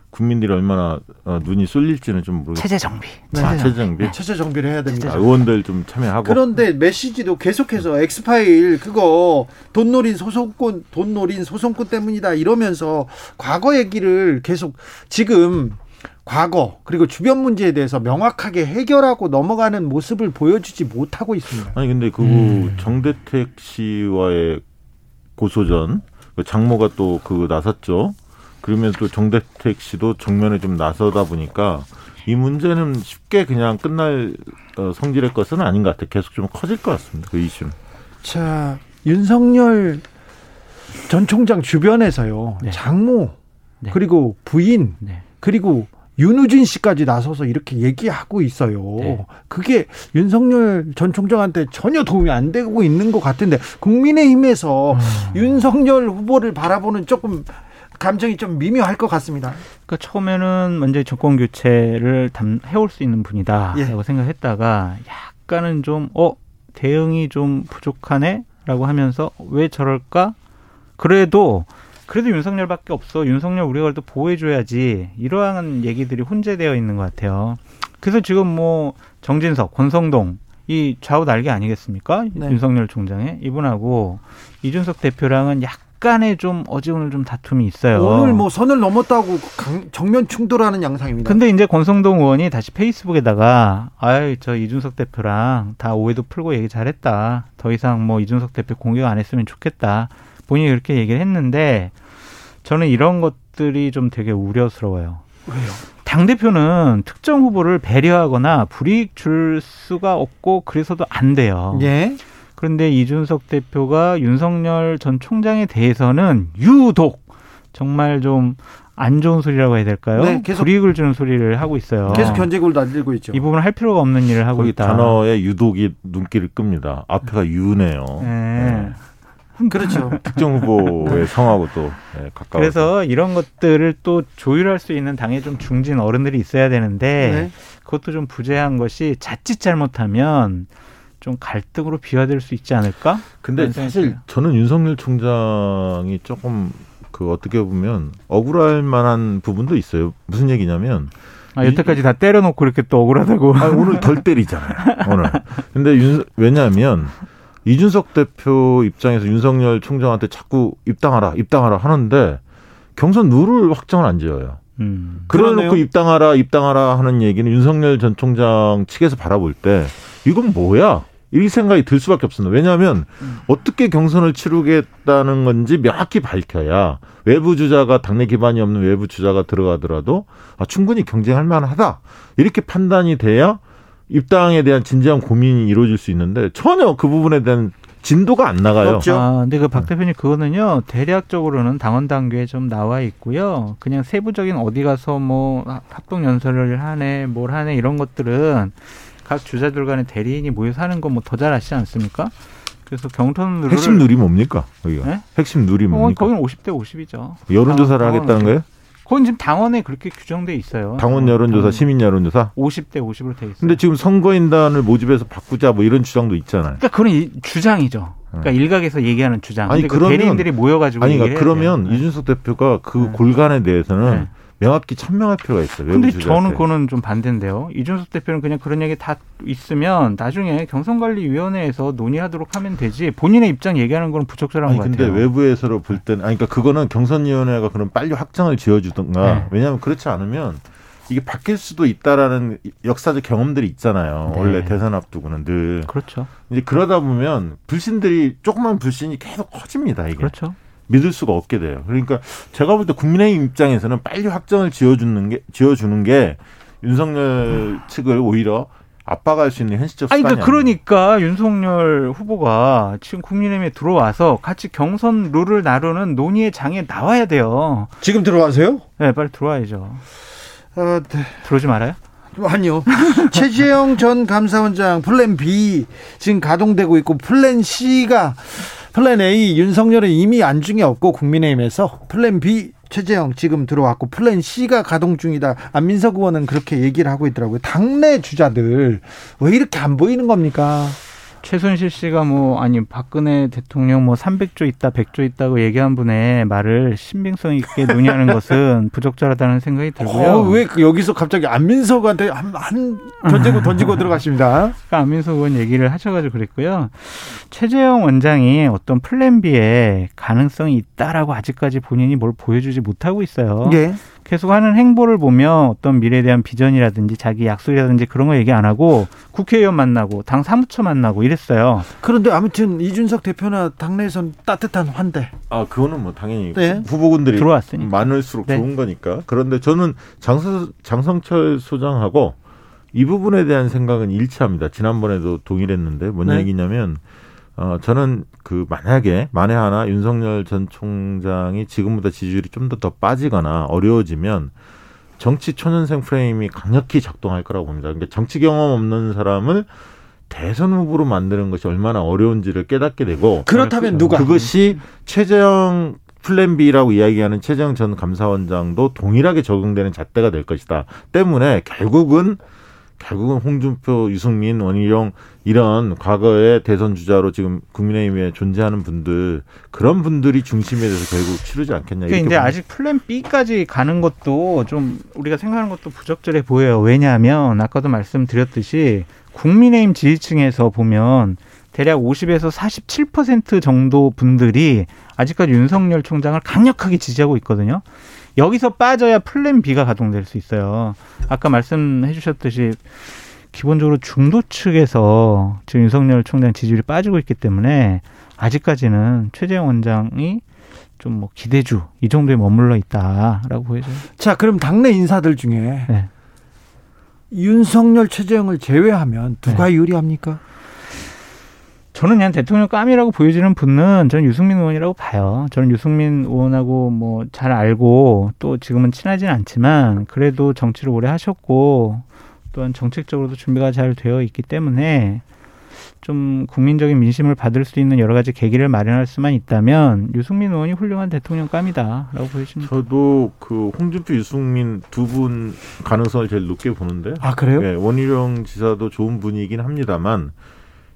국민들이 얼마나 어, 눈이 쏠릴지는 좀 모르겠어요. 체제 정비. 네. 아, 체제 정비. 체제 정비를 해야 됩니다. 아, 의원들 좀 참여하고. 그런데 메시지도 계속해서 엑스파일 그거 돈 노린 소송꾼 돈 노린 소송꾼 때문이다 이러면서 과거 얘기를 계속 지금 과거 그리고 주변 문제에 대해서 명확하게 해결하고 넘어가는 모습을 보여주지 못하고 있습니다. 아니 근데 그 음. 정대택 씨와의 고소전 그 장모가 또 그 나섰죠. 그러면서 또 정대택 씨도 정면에 좀 나서다 보니까 이 문제는 쉽게 그냥 끝날 어, 성질의 것은 아닌 것 같아요. 계속 좀 커질 것 같습니다. 그 이슈는. 자 윤석열 전 총장 주변에서요 네. 장모 네. 그리고 부인 네. 그리고 윤우진 씨까지 나서서 이렇게 얘기하고 있어요. 네. 그게 윤석열 전 총장한테 전혀 도움이 안 되고 있는 것 같은데 국민의힘에서 음. 윤석열 후보를 바라보는 조금 감정이 좀 미묘할 것 같습니다. 그러니까 처음에는 먼저 정권 교체를 담, 해올 수 있는 분이다라고 예. 생각했다가 약간은 좀 어 대응이 좀 부족하네라고 하면서 왜 저럴까? 그래도 그래도 윤석열밖에 없어. 윤석열 우리가 그래도 보호해줘야지. 이러한 얘기들이 혼재되어 있는 것 같아요. 그래서 지금 뭐 정진석, 권성동 이 좌우 날개 아니겠습니까? 네. 윤석열 총장의 이분하고 이준석 대표랑은 약간의 좀 어지간한 좀 다툼이 있어요. 오늘 뭐 선을 넘었다고 강- 정면 충돌하는 양상입니다. 근데 이제 권성동 의원이 다시 페이스북에다가 아유 저 이준석 대표랑 다 오해도 풀고 얘기 잘했다. 더 이상 뭐 이준석 대표 공격 안 했으면 좋겠다. 본인이 그렇게 얘기를 했는데 저는 이런 것들이 좀 되게 우려스러워요. 왜요? 당 대표는 특정 후보를 배려하거나 불이익 줄 수가 없고 그래서도 안 돼요. 예. 그런데 이준석 대표가 윤석열 전 총장에 대해서는 유독 정말 좀 안 좋은 소리라고 해야 될까요? 네, 계속- 불이익을 주는 소리를 하고 있어요. 계속 견제구를 날리고 있죠. 이 부분은 할 필요가 없는 일을 하고 거기 있다. 단어에 유독이 눈길을 끕니다. 앞에가 유네요. 네. 그렇죠. 특정 후보의 성하고 또 네, 가까워. 그래서 이런 것들을 또 조율할 수 있는 당에 좀 중진 어른들이 있어야 되는데 네. 그것도 좀 부재한 것이 자칫 잘못하면 좀 갈등으로 비화될 수 있지 않을까? 근데 사실. 저는 윤석열 총장이 조금 그 어떻게 보면 억울할 만한 부분도 있어요. 무슨 얘기냐면 아, 여태까지 다 때려놓고 이렇게 또 억울하다고. 아, 오늘 덜 때리잖아요. 오늘. 근데 윤, 왜냐하면 이준석 대표 입장에서 윤석열 총장한테 자꾸 입당하라, 입당하라 하는데 경선 룰을 확정을 안 지어요. 음. 그러네요. 입당하라, 입당하라 하는 얘기는 윤석열 전 총장 측에서 바라볼 때 이건 뭐야? 이 생각이 들 수밖에 없습니다. 왜냐하면 어떻게 경선을 치르겠다는 건지 명확히 밝혀야 외부 주자가 당내 기반이 없는 외부 주자가 들어가더라도 아, 충분히 경쟁할 만하다 이렇게 판단이 돼야 입당에 대한 진지한 고민이 이루어질 수 있는데 전혀 그 부분에 대한 진도가 안 나가요. 없죠. 아, 근데 그 박 대표님 그거는요 대략적으로는 당원 당규에 좀 나와 있고요. 그냥 세부적인 어디 가서 뭐 합동 연설을 하네, 뭘 하네 이런 것들은 각 주자들 간의 대리인이 모여서 하는 건뭐더 잘 아시지 않습니까? 그래서 경선 룰을 핵심 룰이 뭡니까? 여기가 네? 핵심 룰이 어, 뭡니까? 거기는 50대 50이죠. 여론조사를 하겠다는 거예요? 그건 지금 당원에 그렇게 규정돼 있어요. 당원 여론조사, 시민 여론조사. 50대 50으로 돼 있어요. 근데 지금 선거인단을 모집해서 바꾸자 뭐 이런 주장도 있잖아요. 그러니까 이- 주장이죠. 그러니까 일각에서 얘기하는 주장. 아니, 그 그러면- 대리인들이 모여가지고 아니, 그러니까 그러면 돼요. 이준석 대표가 그 네. 골간에 대해서는 네. 명확히 천명할 필요가 있어요. 근데. 저는 그거는 좀 반대인데요. 이준석 대표는 그냥 그런 얘기 다 있으면 나중에 경선관리위원회에서 논의하도록 하면 되지 본인의 입장 얘기하는 거는 부적절한 아니 것 근데 같아요. 외부에서로 볼 때는 아니 그러니까 그거는 경선위원회가 그럼 빨리 확정을 지어주던가 네. 왜냐하면 그렇지 않으면 이게 바뀔 수도 있다라는 역사적 경험들이 있잖아요. 네. 원래 대선 앞두고는 늘 그렇죠. 이제 그러다 보면 불신들이 조그만 불신이 계속 커집니다. 이게 그렇죠. 믿을 수가 없게 돼요. 그러니까 제가 볼 때 국민의힘 입장에서는 빨리 확정을 지어주는 게 지어주는 게 윤석열 측을 오히려 압박할 수 있는 현실적 아니 수단이 그러니까 그러니까 윤석열 후보가 지금 국민의힘에 들어와서 같이 경선 룰을 나누는 논의의 장에 나와야 돼요. 지금 들어와세요? 네, 빨리 들어와야죠. 어, 네. 들어오지 말아요? 아니요. 최재형 전 감사원장 플랜 B 지금 가동되고 있고 플랜 C가 플랜 A 윤석열은 이미 안중에 없고 국민의힘에서 플랜 B 최재형 지금 들어왔고 플랜 C가 가동 중이다. 안민석 의원은 그렇게 얘기를 하고 있더라고요. 당내 주자들 왜 이렇게 안 보이는 겁니까? 최순실 씨가 뭐 아니 박근혜 대통령 뭐 300조 있다 100조 있다고 얘기한 분의 말을 신빙성 있게 논의하는 것은 부적절하다는 생각이 들고요. 어, 왜 여기서 갑자기 안민석한테 한, 한 견제고 던지고 들어가십니다. 그러니까 안민석 의원 얘기를 하셔가지고 그랬고요. 최재형 원장이 어떤 플랜 B에 가능성이 있다라고 아직까지 본인이 뭘 보여주지 못하고 있어요. 예. 계속 하는 행보를 보면 어떤 미래에 대한 비전이라든지 자기 약속이라든지 그런 거 얘기 안 하고 국회의원 만나고 당 사무처 만나고 이랬어요. 그런데 아무튼 이준석 대표나 당내에선 따뜻한 환대. 아 그거는 뭐 당연히 네. 후보군들이 들어왔으니까. 많을수록 네. 좋은 거니까. 그런데 저는 장서, 장성철 소장하고 이 부분에 대한 생각은 일치합니다. 지난번에도 동일했는데 뭔 네. 얘기냐면 어 저는 그 만약에 만에 하나 윤석열 전 총장이 지금보다 지지율이 좀 더 더 빠지거나 어려워지면 정치 초년생 프레임이 강력히 작동할 거라고 봅니다. 그러니까 정치 경험 없는 사람을 대선 후보로 만드는 것이 얼마나 어려운지를 깨닫게 되고 그렇다면 누가? 그것이 최재형 플랜 B라고 이야기하는 최재형 전 감사원장도 동일하게 적용되는 잣대가 될 것이다. 때문에 결국은 결국은 홍준표, 유승민, 원희룡 이런 과거의 대선 주자로 지금 국민의힘에 존재하는 분들 그런 분들이 중심에 대해서 결국 치르지 않겠냐. 그러니까 이렇게 이제 봅니다. 아직 플랜 B까지 가는 것도 좀 우리가 생각하는 것도 부적절해 보여요. 왜냐하면 아까도 말씀드렸듯이 국민의힘 지지층에서 보면 대략 50에서 47% 정도 분들이 아직까지 윤석열 총장을 강력하게 지지하고 있거든요. 여기서 빠져야 플랜 B가 가동될 수 있어요. 아까 말씀해 주셨듯이 기본적으로 중도 측에서 지금 윤석열 총장 지지율이 빠지고 있기 때문에 아직까지는 최재형 원장이 좀 뭐 기대주 이 정도에 머물러 있다라고 보여져요. 자, 그럼 당내 인사들 중에 네. 윤석열, 최재형을 제외하면 누가 유리합니까? 저는 그냥 대통령 감이라고 보여지는 분은 저는 유승민 의원이라고 봐요. 저는 유승민 의원하고 뭐 잘 알고 또 지금은 친하진 않지만 그래도 정치를 오래 하셨고 또한 정책적으로도 준비가 잘 되어 있기 때문에 좀 국민적인 민심을 받을 수 있는 여러 가지 계기를 마련할 수만 있다면 유승민 의원이 훌륭한 대통령 감이다라고 보여집니다. 저도 그 홍준표, 유승민 두 분 가능성을 제일 높게 보는데 아, 그래요? 네, 원희룡 지사도 좋은 분이긴 합니다만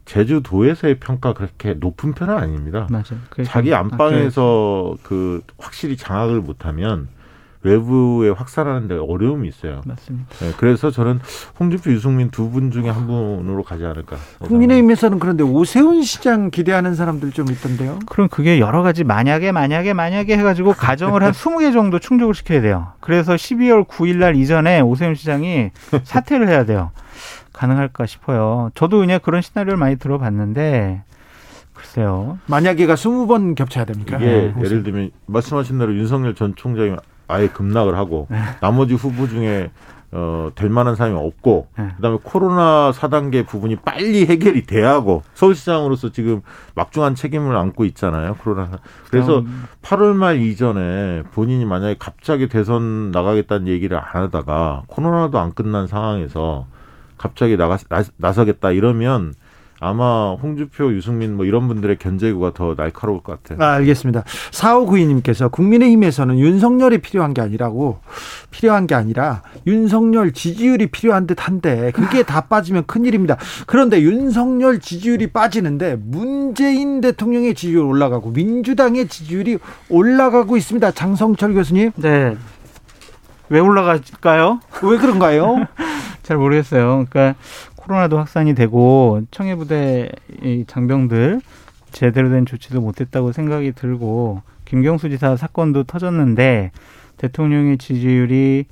제주도에서의 평가 그렇게 높은 편은 아닙니다. 맞아요. 자기 아껴야죠. 안방에서 그 확실히 장악을 못하면 외부에 확산하는 데 어려움이 있어요. 맞습니다. 네, 그래서 저는 홍준표, 유승민 두 분 중에 한 분으로 가지 않을까. 국민의힘에서는 그런데 오세훈 시장 기대하는 사람들 좀 있던데요. 그럼 그게 여러 가지 만약에 만약에 만약에 해가지고 가정을 한 20개 정도 충족을 시켜야 돼요. 그래서 12월 9일 날 이전에 오세훈 시장이 사퇴를 해야 돼요. 가능할까 싶어요. 저도 그냥 그런 시나리오를 많이 들어봤는데 글쎄요. 만약에가 20번 겹쳐야 됩니까? 이게 네. 예를 들면 말씀하신 대로 윤석열 전 총장이 아예 급락을 하고 네. 나머지 후보 중에 어, 될 만한 사람이 없고 네. 그다음에 코로나 4단계 부분이 빨리 해결이 돼야 하고 서울시장으로서 지금 막중한 책임을 안고 있잖아요. 코로나. 그래서 음. 8월 말 이전에 본인이 만약에 갑자기 대선 나가겠다는 얘기를 안 하다가 코로나도 안 끝난 상황에서 갑자기 나가 나, 나서겠다 이러면 아마 홍주표, 유승민 뭐 이런 분들의 견제구가 더 날카로울 것 같아요. 아, 알겠습니다. 4592님께서 국민의힘에서는 윤석열이 필요한 게 아니라고 필요한 게 아니라 윤석열 지지율이 필요한 듯 한데 그게 다 빠지면 큰일입니다. 그런데 윤석열 지지율이 빠지는데 문재인 대통령의 지지율 올라가고 민주당의 지지율이 올라가고 있습니다. 장성철 교수님. 네. 왜 올라갈까요? 왜 그런가요? 잘 모르겠어요. 그러니까 코로나도 확산이 되고 청해부대 이 장병들 제대로 된 조치도 못했다고 생각이 들고 김경수 지사 사건도 터졌는데 대통령의 지지율이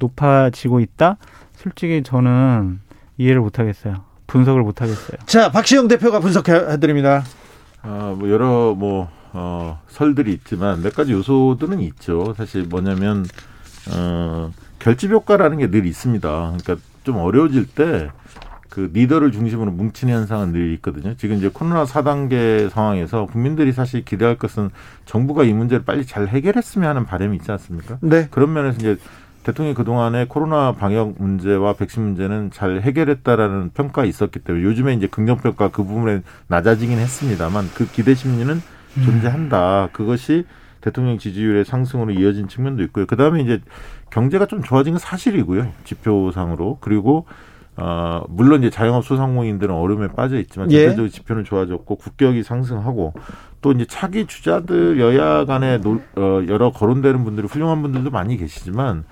높아지고 있다? 솔직히 저는 이해를 못하겠어요. 분석을 못하겠어요. 자, 박시영 대표가 분석해 드립니다. 아, 뭐 여러 뭐 어, 설들이 있지만 몇 가지 요소들은 있죠. 사실 뭐냐면 어, 결집 효과라는 게 늘 있습니다. 그러니까 좀 어려워질 때 그 리더를 중심으로 뭉치는 현상은 늘 있거든요. 지금 이제 코로나 4단계 상황에서 국민들이 사실 기대할 것은 정부가 이 문제를 빨리 잘 해결했으면 하는 바람이 있지 않습니까? 네. 그런 면에서 이제 대통령이 그동안에 코로나 방역 문제와 백신 문제는 잘 해결했다라는 평가가 있었기 때문에 요즘에 이제 긍정평가 그 부분에 낮아지긴 했습니다만 그 기대 심리는 존재한다. 그것이 대통령 지지율의 상승으로 이어진 측면도 있고요. 그 다음에 이제 경제가 좀 좋아진 건 사실이고요. 지표상으로. 그리고 어, 물론 이제 자영업 소상공인들은 어려움에 빠져 있지만 예. 전체적으로 지표는 좋아졌고 국격이 상승하고 또 이제 차기 주자들 여야 간에 노, 어, 여러 거론되는 분들이 훌륭한 분들도 많이 계시지만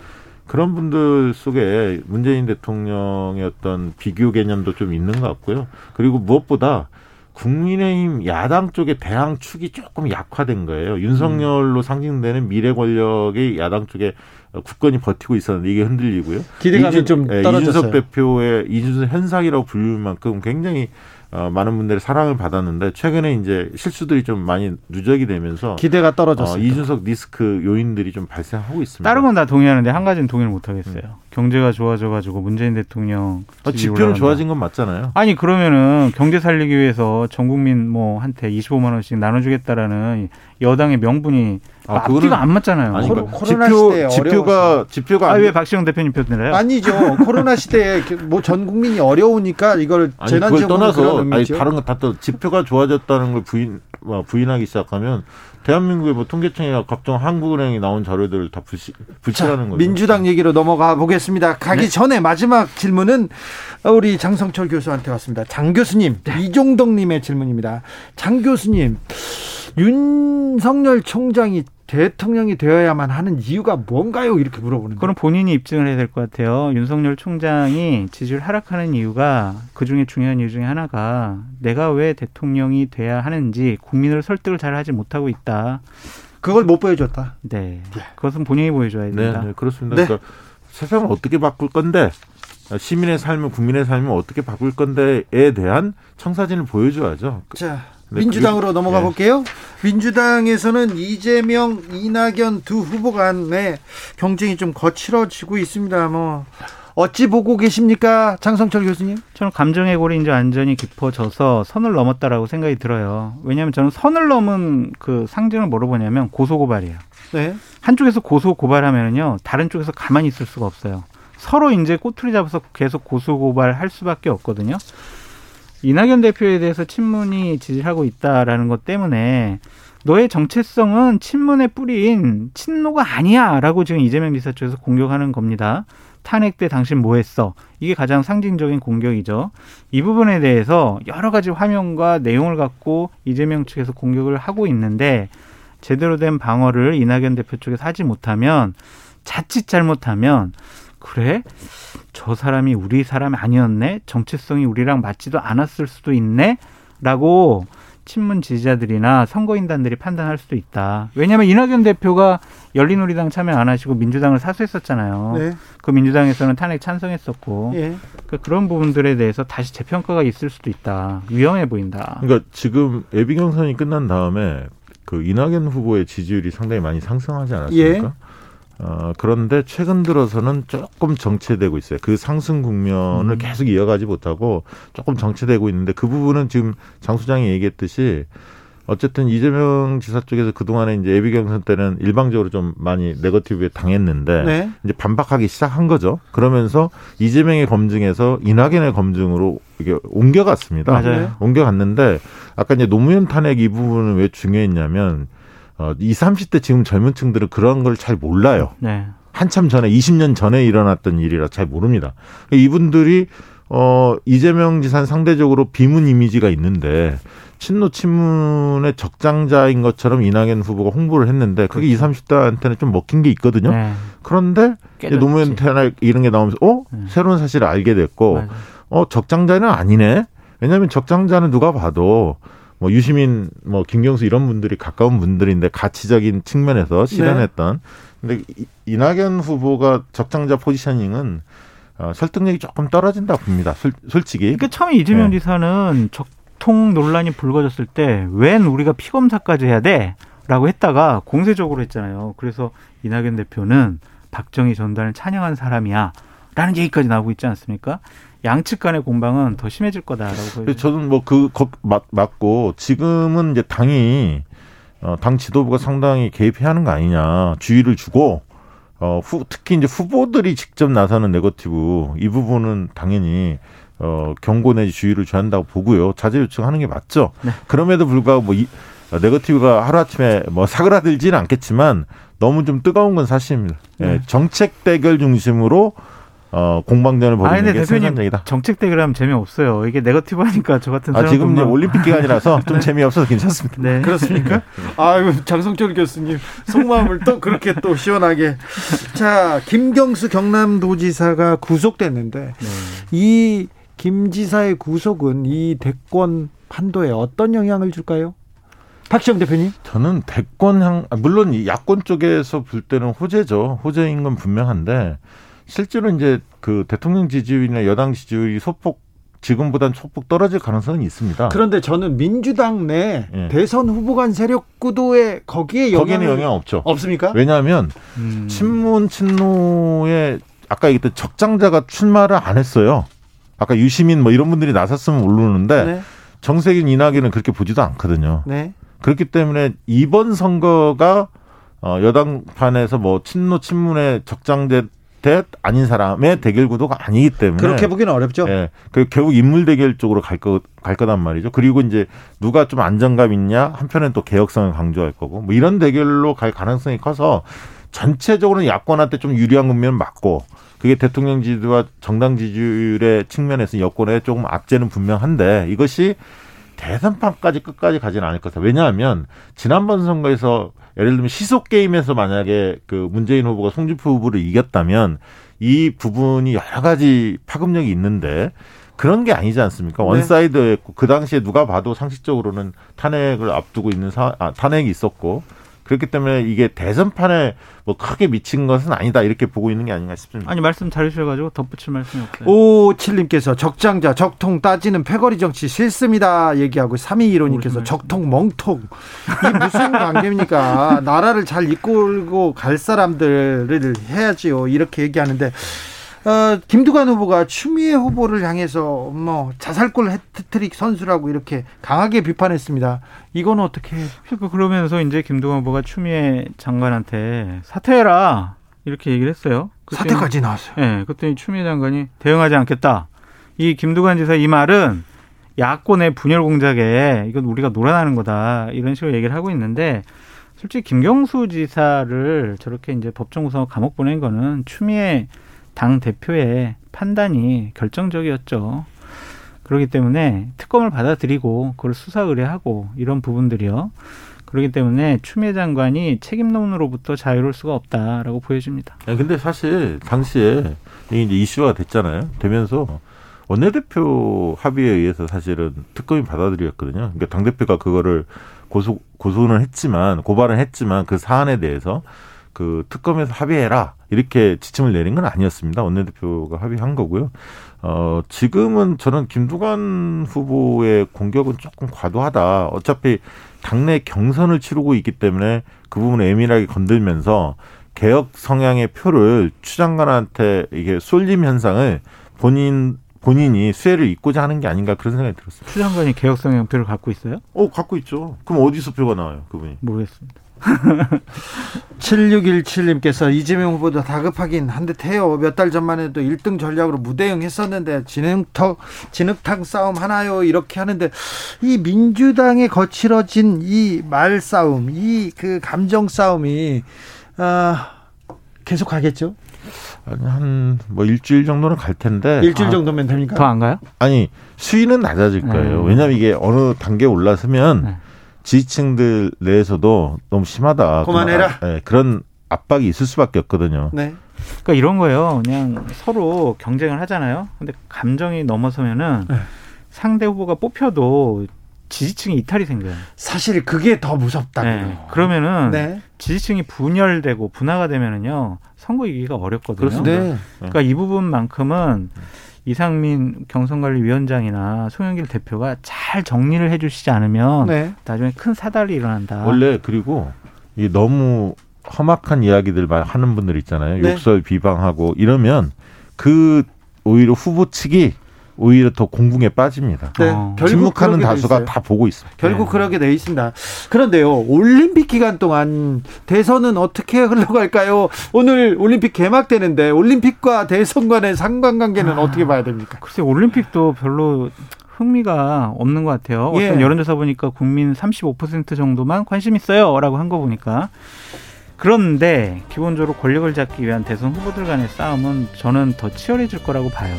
그런 분들 속에 문재인 대통령의 어떤 비교 개념도 좀 있는 것 같고요. 그리고 무엇보다 국민의힘 야당 쪽의 대항 축이 조금 약화된 거예요. 윤석열로 상징되는 미래 권력의 야당 쪽에 국권이 버티고 있었는데 이게 흔들리고요. 기대감이 이준- 좀 예, 떨어졌어요. 이준석 대표의 이준석 현상이라고 불릴 만큼 굉장히 어, 많은 분들의 사랑을 받았는데 최근에 이제 실수들이 좀 많이 누적이 되면서 기대가 어, 떨어졌어요. 이준석 리스크 요인들이 좀 발생하고 있습니다. 다른 건 다 동의하는데 한 가지는 동의를 못 하겠어요. 경제가 좋아져가지고 문재인 대통령 어, 지지율이 지표는. 좋아진 건 맞잖아요. 아니 그러면은 경제 살리기 위해서 전 국민 뭐 한테 25만 원씩 나눠주겠다라는 여당의 명분이 아, 앞뒤가 안 맞잖아요. 아니, 코로- 그러니까 코로나 지표, 시대에 지표가 지표가 아안왜 돼- 박시영 대표님 표 내나요? 아니죠. 코로나 시대에 뭐 전 국민이 어려우니까 이걸 재난지원금 떠나서 아니. 다른 거 다 또 지표가 좋아졌다는 걸 부인 뭐 부인하기 시작하면 대한민국의 뭐 통계청이나 각종 한국은행이 나온 자료들을 다 불시, 불치라는 거죠. 민주당 얘기로 넘어가 보겠습니다. 가기 네. 전에 마지막 질문은 우리 장성철 교수한테 왔습니다. 장 교수님, 네. 이종덕님의 질문입니다. 장 교수님, 윤석열 총장이 대통령이 되어야만 하는 이유가 뭔가요? 이렇게 물어보는데. 그건 본인이 입증을 해야 될 것 같아요. 윤석열 총장이 지지율 하락하는 이유가 그 중에 중요한 이유 중에 하나가 내가 왜 대통령이 돼야 하는지 국민을 설득을 잘 하지 못하고 있다. 그걸 못 보여줬다. 네. 그것은 본인이 보여줘야 네, 된다. 네 그렇습니다. 네. 그러니까 세상을 어떻게 바꿀 건데 시민의 삶을 국민의 삶을 어떻게 바꿀 건데에 대한 청사진을 보여줘야죠. 자, 네, 민주당으로 그게- 넘어가 네. 볼게요. 민주당에서는 이재명, 이낙연 두 후보 간의 경쟁이 좀 거칠어지고 있습니다. 뭐 어찌 보고 계십니까, 장성철 교수님? 저는 감정의 골이 이제 완전히 깊어져서 선을 넘었다라고 생각이 들어요. 왜냐하면 저는 선을 넘은 그 상징을 뭐로 보냐면 고소 고발이에요. 네. 한쪽에서 고소 고발하면은요, 다른 쪽에서 가만히 있을 수가 없어요. 서로 이제 꼬투리 잡아서 계속 고소 고발할 수밖에 없거든요. 이낙연 대표에 대해서 친문이 지지하고 있다라는 것 때문에 너의 정체성은 친문의 뿌리인 친노가 아니야라고 지금 이재명 쪽에서 공격하는 겁니다. 탄핵 때 당신 뭐 했어? 이게 가장 상징적인 공격이죠. 이 부분에 대해서 여러 가지 화면과 내용을 갖고 이재명 측에서 공격을 하고 있는데 제대로 된 방어를 이낙연 대표 쪽에서 하지 못하면 자칫 잘못하면 그래 저 사람이 우리 사람이 아니었네 정체성이 우리랑 맞지도 않았을 수도 있네 라고 친문 지지자들이나 선거인단들이 판단할 수도 있다. 왜냐하면 이낙연 대표가 열린우리당 참여 안 하시고 민주당을 사수했었잖아요. 네. 그 민주당에서는 탄핵 찬성했었고 예. 그런 부분들에 대해서 다시 재평가가 있을 수도 있다. 위험해 보인다. 그러니까 지금 예비 경선이 끝난 다음에 그 이낙연 후보의 지지율이 상당히 많이 상승하지 않았습니까? 예. 어, 그런데 최근 들어서는 조금 정체되고 있어요. 그 상승 국면을 음. 계속 이어가지 못하고 조금 정체되고 있는데 그 부분은 지금 장 소장이 얘기했듯이 어쨌든 이재명 지사 쪽에서 그동안에 이제 예비 경선 때는 일방적으로 좀 많이 네거티브에 당했는데 네. 이제 반박하기 시작한 거죠. 그러면서 이재명의 검증에서 이낙연의 검증으로 이게 옮겨갔습니다. 맞아요. 옮겨갔는데 아까 이제 노무현 탄핵 이 부분은 왜 중요했냐면 어, 20, 30대 지금 젊은 층들은 그런 걸 잘 몰라요. 네. 한참 전에 20년 전에 일어났던 일이라 잘 모릅니다. 이분들이 어 이재명 지사는 상대적으로 비문 이미지가 있는데 친노 친문의 적장자인 것처럼 이낙연 후보가 홍보를 했는데 그게 20, 30대한테는 좀 먹힌 게 있거든요. 네. 그런데. 노무현 탄핵 이런 게 나오면서 어 네. 새로운 사실을 알게 됐고 맞아요. 어 적장자는 아니네. 왜냐하면 적장자는 누가 봐도 뭐 유시민, 뭐 김경수 이런 분들이 가까운 분들인데 가치적인 측면에서 실현했던. 근데 이- 이낙연 후보가 적장자 포지셔닝은 어, 설득력이 조금 떨어진다 봅니다. 솔, 솔직히. 그러니까 처음에 이재명 네. 지사는 적통 논란이 불거졌을 때 웬 우리가 피검사까지 해야 돼? 라고 했다가 공세적으로 했잖아요. 그래서 이낙연 대표는 박정희 전단을 찬양한 사람이야. 라는 얘기까지 나오고 있지 않습니까? 양측 간의 공방은 더 심해질 거다라고 보여요. 저는 뭐그 맞고 지금은 이제 당이 어, 당 지도부가 상당히 개입해야 하는 거 아니냐 주의를 주고 어, 후, 특히 이제 후보들이 직접 나서는 네거티브 이 부분은 당연히 어, 경고 내지 주의를 줘야 한다고 보고요 자제 요청하는 게 맞죠. 네. 그럼에도 불구하고 뭐 이, 어, 네거티브가 하루 아침에 뭐 사그라들지는 않겠지만 너무 좀 뜨거운 건 사실입니다. 예, 네. 정책 대결 중심으로 어, 공방전을 아, 벌이는 근데 게 대표님 생산적이다. 정책 대결하면 재미없어요. 이게 네거티브 하니까 저 같은 아, 사람 지금 이제 올림픽 기간이라서 좀 재미없어서 괜찮습니다. 네. 그렇습니까? 아유 장성철 교수님 속마음을 또 그렇게 또 시원하게 자 김경수 경남도지사가 구속됐는데 네. 이김 지사의 구속은 이 대권 판도에 어떤 영향을 줄까요? 박시영 대표님. 저는 대권 향 아, 물론 이 야권 쪽에서 볼 때는 호재죠. 호재인 건 분명한데 실제로 이제 그 대통령 지지율이나 여당 지지율이 소폭 지금보단 소폭 떨어질 가능성은 있습니다. 그런데 저는 민주당 내 예. 대선 후보 간 세력 구도에 거기에 영향을 영향 없죠. 없습니까? 왜냐하면 음. 친문 친노에 아까 얘기했던 적장자가 출마를 안 했어요. 아까 유시민 뭐 이런 분들이 나섰으면 모르는데 네. 정세균 이낙연은 그렇게 보지도 않거든요. 네. 그렇기 때문에 이번 선거가 어, 여당판에서 뭐 친노 친문의 적장대 대 아닌 사람의 대결 구도가 아니기 때문에 그렇게 보기는 어렵죠. 예, 그 결국 인물 대결 쪽으로 갈 거, 갈 거단 말이죠. 그리고 이제 누가 좀 안정감 있냐, 한편엔 또 개혁성을 강조할 거고, 뭐 이런 대결로 갈 가능성이 커서 전체적으로는 야권한테 좀 유리한 국면은 맞고, 그게 대통령 지지와 정당 지지율의 측면에서 여권에 조금 악재는 분명한데, 이것이 대선판까지 끝까지 가지는 않을 것이다. 왜냐하면 지난번 선거에서 예를 들면 시소게임에서 만약에 그 문재인 후보가 홍준표 후보를 이겼다면 이 부분이 여러 가지 파급력이 있는데 그런 게 아니지 않습니까? 네. one side였고 그 당시에 누가 봐도 상식적으로는 탄핵을 앞두고 있는 사, 아, 탄핵이 있었고 그렇기 때문에 이게 대선판에 뭐 크게 미친 것은 아니다 이렇게 보고 있는 게 아닌가 싶습니다. 아니 말씀 잘해주셔가지고 덧붙일 말씀이 없어요. 오칠님께서 적장자 적통 따지는 패거리 정치 싫습니다 얘기하고 3215님께서 적통 멍통 이 무슨 관계입니까 나라를 잘 이끌고 갈 사람들을 해야지요 이렇게 얘기하는데 어, 김두관 후보가 추미애 후보를 향해서 뭐 자살골 해트트릭 선수라고 이렇게 강하게 비판했습니다. 이건 어떻게? 그러면서 이제 김두관 후보가 추미애 장관한테 사퇴해라! 이렇게 얘기를 했어요. 그랬더니- 사태까지 나왔어요. 예, 그랬더니 추미애 장관이 대응하지 않겠다. 이 김두관 지사 이 말은 야권의 분열 공작에 이건 우리가 놀아나는 거다. 이런 식으로 얘기를 하고 있는데 솔직히 김경수 지사를 저렇게 이제 법정 구성 감옥 보낸 거는 추미애 당 대표의 판단이 결정적이었죠. 그렇기 때문에 특검을 받아들이고 그걸 수사 의뢰하고 이런 부분들이요. 그렇기 때문에 추미애 장관이 책임론으로부터 자유로울 수가 없다라고 보여집니다. 야, 근데 사실 당시에 이게 이제 이슈가 됐잖아요. 되면서 원내대표 합의에 의해서 사실은 특검이 받아들였거든요. 그러니까 당대표가 그거를 고소, 고소는 했지만, 고발은 했지만 그 사안에 대해서 그 특검에서 합의해라. 이렇게 지침을 내린 건 아니었습니다. 원내대표가 합의한 거고요. 어, 지금은 저는 김두관 후보의 공격은 조금 과도하다. 어차피 당내 경선을 치르고 있기 때문에 그 부분을 예민하게 건들면서 개혁 성향의 표를 추 장관한테 이게 쏠림 현상을 본인 본인이 수혜를 잇고자 하는 게 아닌가 그런 생각이 들었어요. 추 장관이 개혁성 형표를 갖고 있어요? 어 갖고 있죠. 그럼 어디서 표가 나와요, 그분이? 모르겠습니다. 7617님께서 이재명 후보도 다급하긴 한듯 해요. 몇 달 전만 해도 1등 전략으로 무대응 했었는데 진흙탕, 진흙탕 싸움 하나요? 이렇게 하는데 이 민주당에 거칠어진 이 말싸움, 이 그 감정 싸움이 아, 계속 가겠죠? 한뭐 일주일 정도는 갈 텐데 일주일 아, 정도면 됩니까? 더 안 가요? 아니 수위는 낮아질 거예요. 네. 왜냐하면 이게 어느 단계에 올라서면 네. 지지층들 내에서도 너무 심하다. 그만해라. 그런, 아- 네, 그런 압박이 있을 수밖에 없거든요. 네. 그러니까 이런 거예요. 그냥 서로 경쟁을 하잖아요. 근데 감정이 넘어서면은 네. 상대 후보가 뽑혀도 지지층이 이탈이 생겨요. 사실 그게 더 무섭다고요. 네. 그러면은 네. 지지층이 분열되고 분화가 되면은요 선거 이기기가 어렵거든요. 그렇습니다. 네. 그러니까 이 부분만큼은 이상민 경선관리위원장이나 송영길 대표가 잘 정리를 해주시지 않으면 네. 나중에 큰 사달이 일어난다. 원래 그리고 이 너무 험악한 이야기들 말 하는 분들 있잖아요. 네. 욕설 비방하고 이러면 그 오히려 후보 측이 오히려 더 공궁에 빠집니다. 네. 어. 결국 침묵하는 다수가. 다 보고 있어요. 결국 네. 그렇게 돼 있습니다. 그런데요, 올림픽 기간 동안 대선은 어떻게 흘러갈까요? 오늘 올림픽 개막되는데 올림픽과 대선 간의 상관관계는 아. 어떻게 봐야 됩니까? 글쎄 올림픽도 별로 흥미가 없는 것 같아요. 예. 어떤 여론조사 보니까 국민 35% 정도만 관심 있어요라고 한 거 보니까 그런데 기본적으로 권력을 잡기 위한 대선 후보들 간의 싸움은 저는 더 치열해질 거라고 봐요.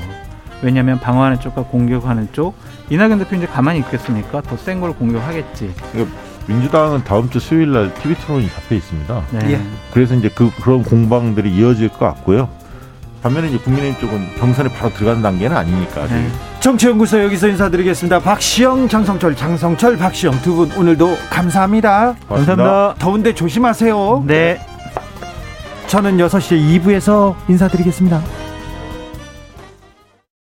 왜냐하면 방어하는 쪽과 공격하는 쪽 이낙연 대표 이제 가만히 있겠습니까? 더 센 걸 공격하겠지. 민주당은 다음 주 수요일 날 TV 토론이 잡혀 있습니다. 네. 예. 그래서 이제 그 그런 공방들이 이어질 것 같고요. 반면에 이제 국민의힘 쪽은 경선에 바로 들어가는 단계는 아니니까. 네. 정치연구소 여기서 인사드리겠습니다. 박시영, 장성철, 장성철, 박시영 두 분 오늘도 감사합니다. 고맙습니다. 감사합니다. 더운데 조심하세요. 네. 저는 6시 2부에서 인사드리겠습니다.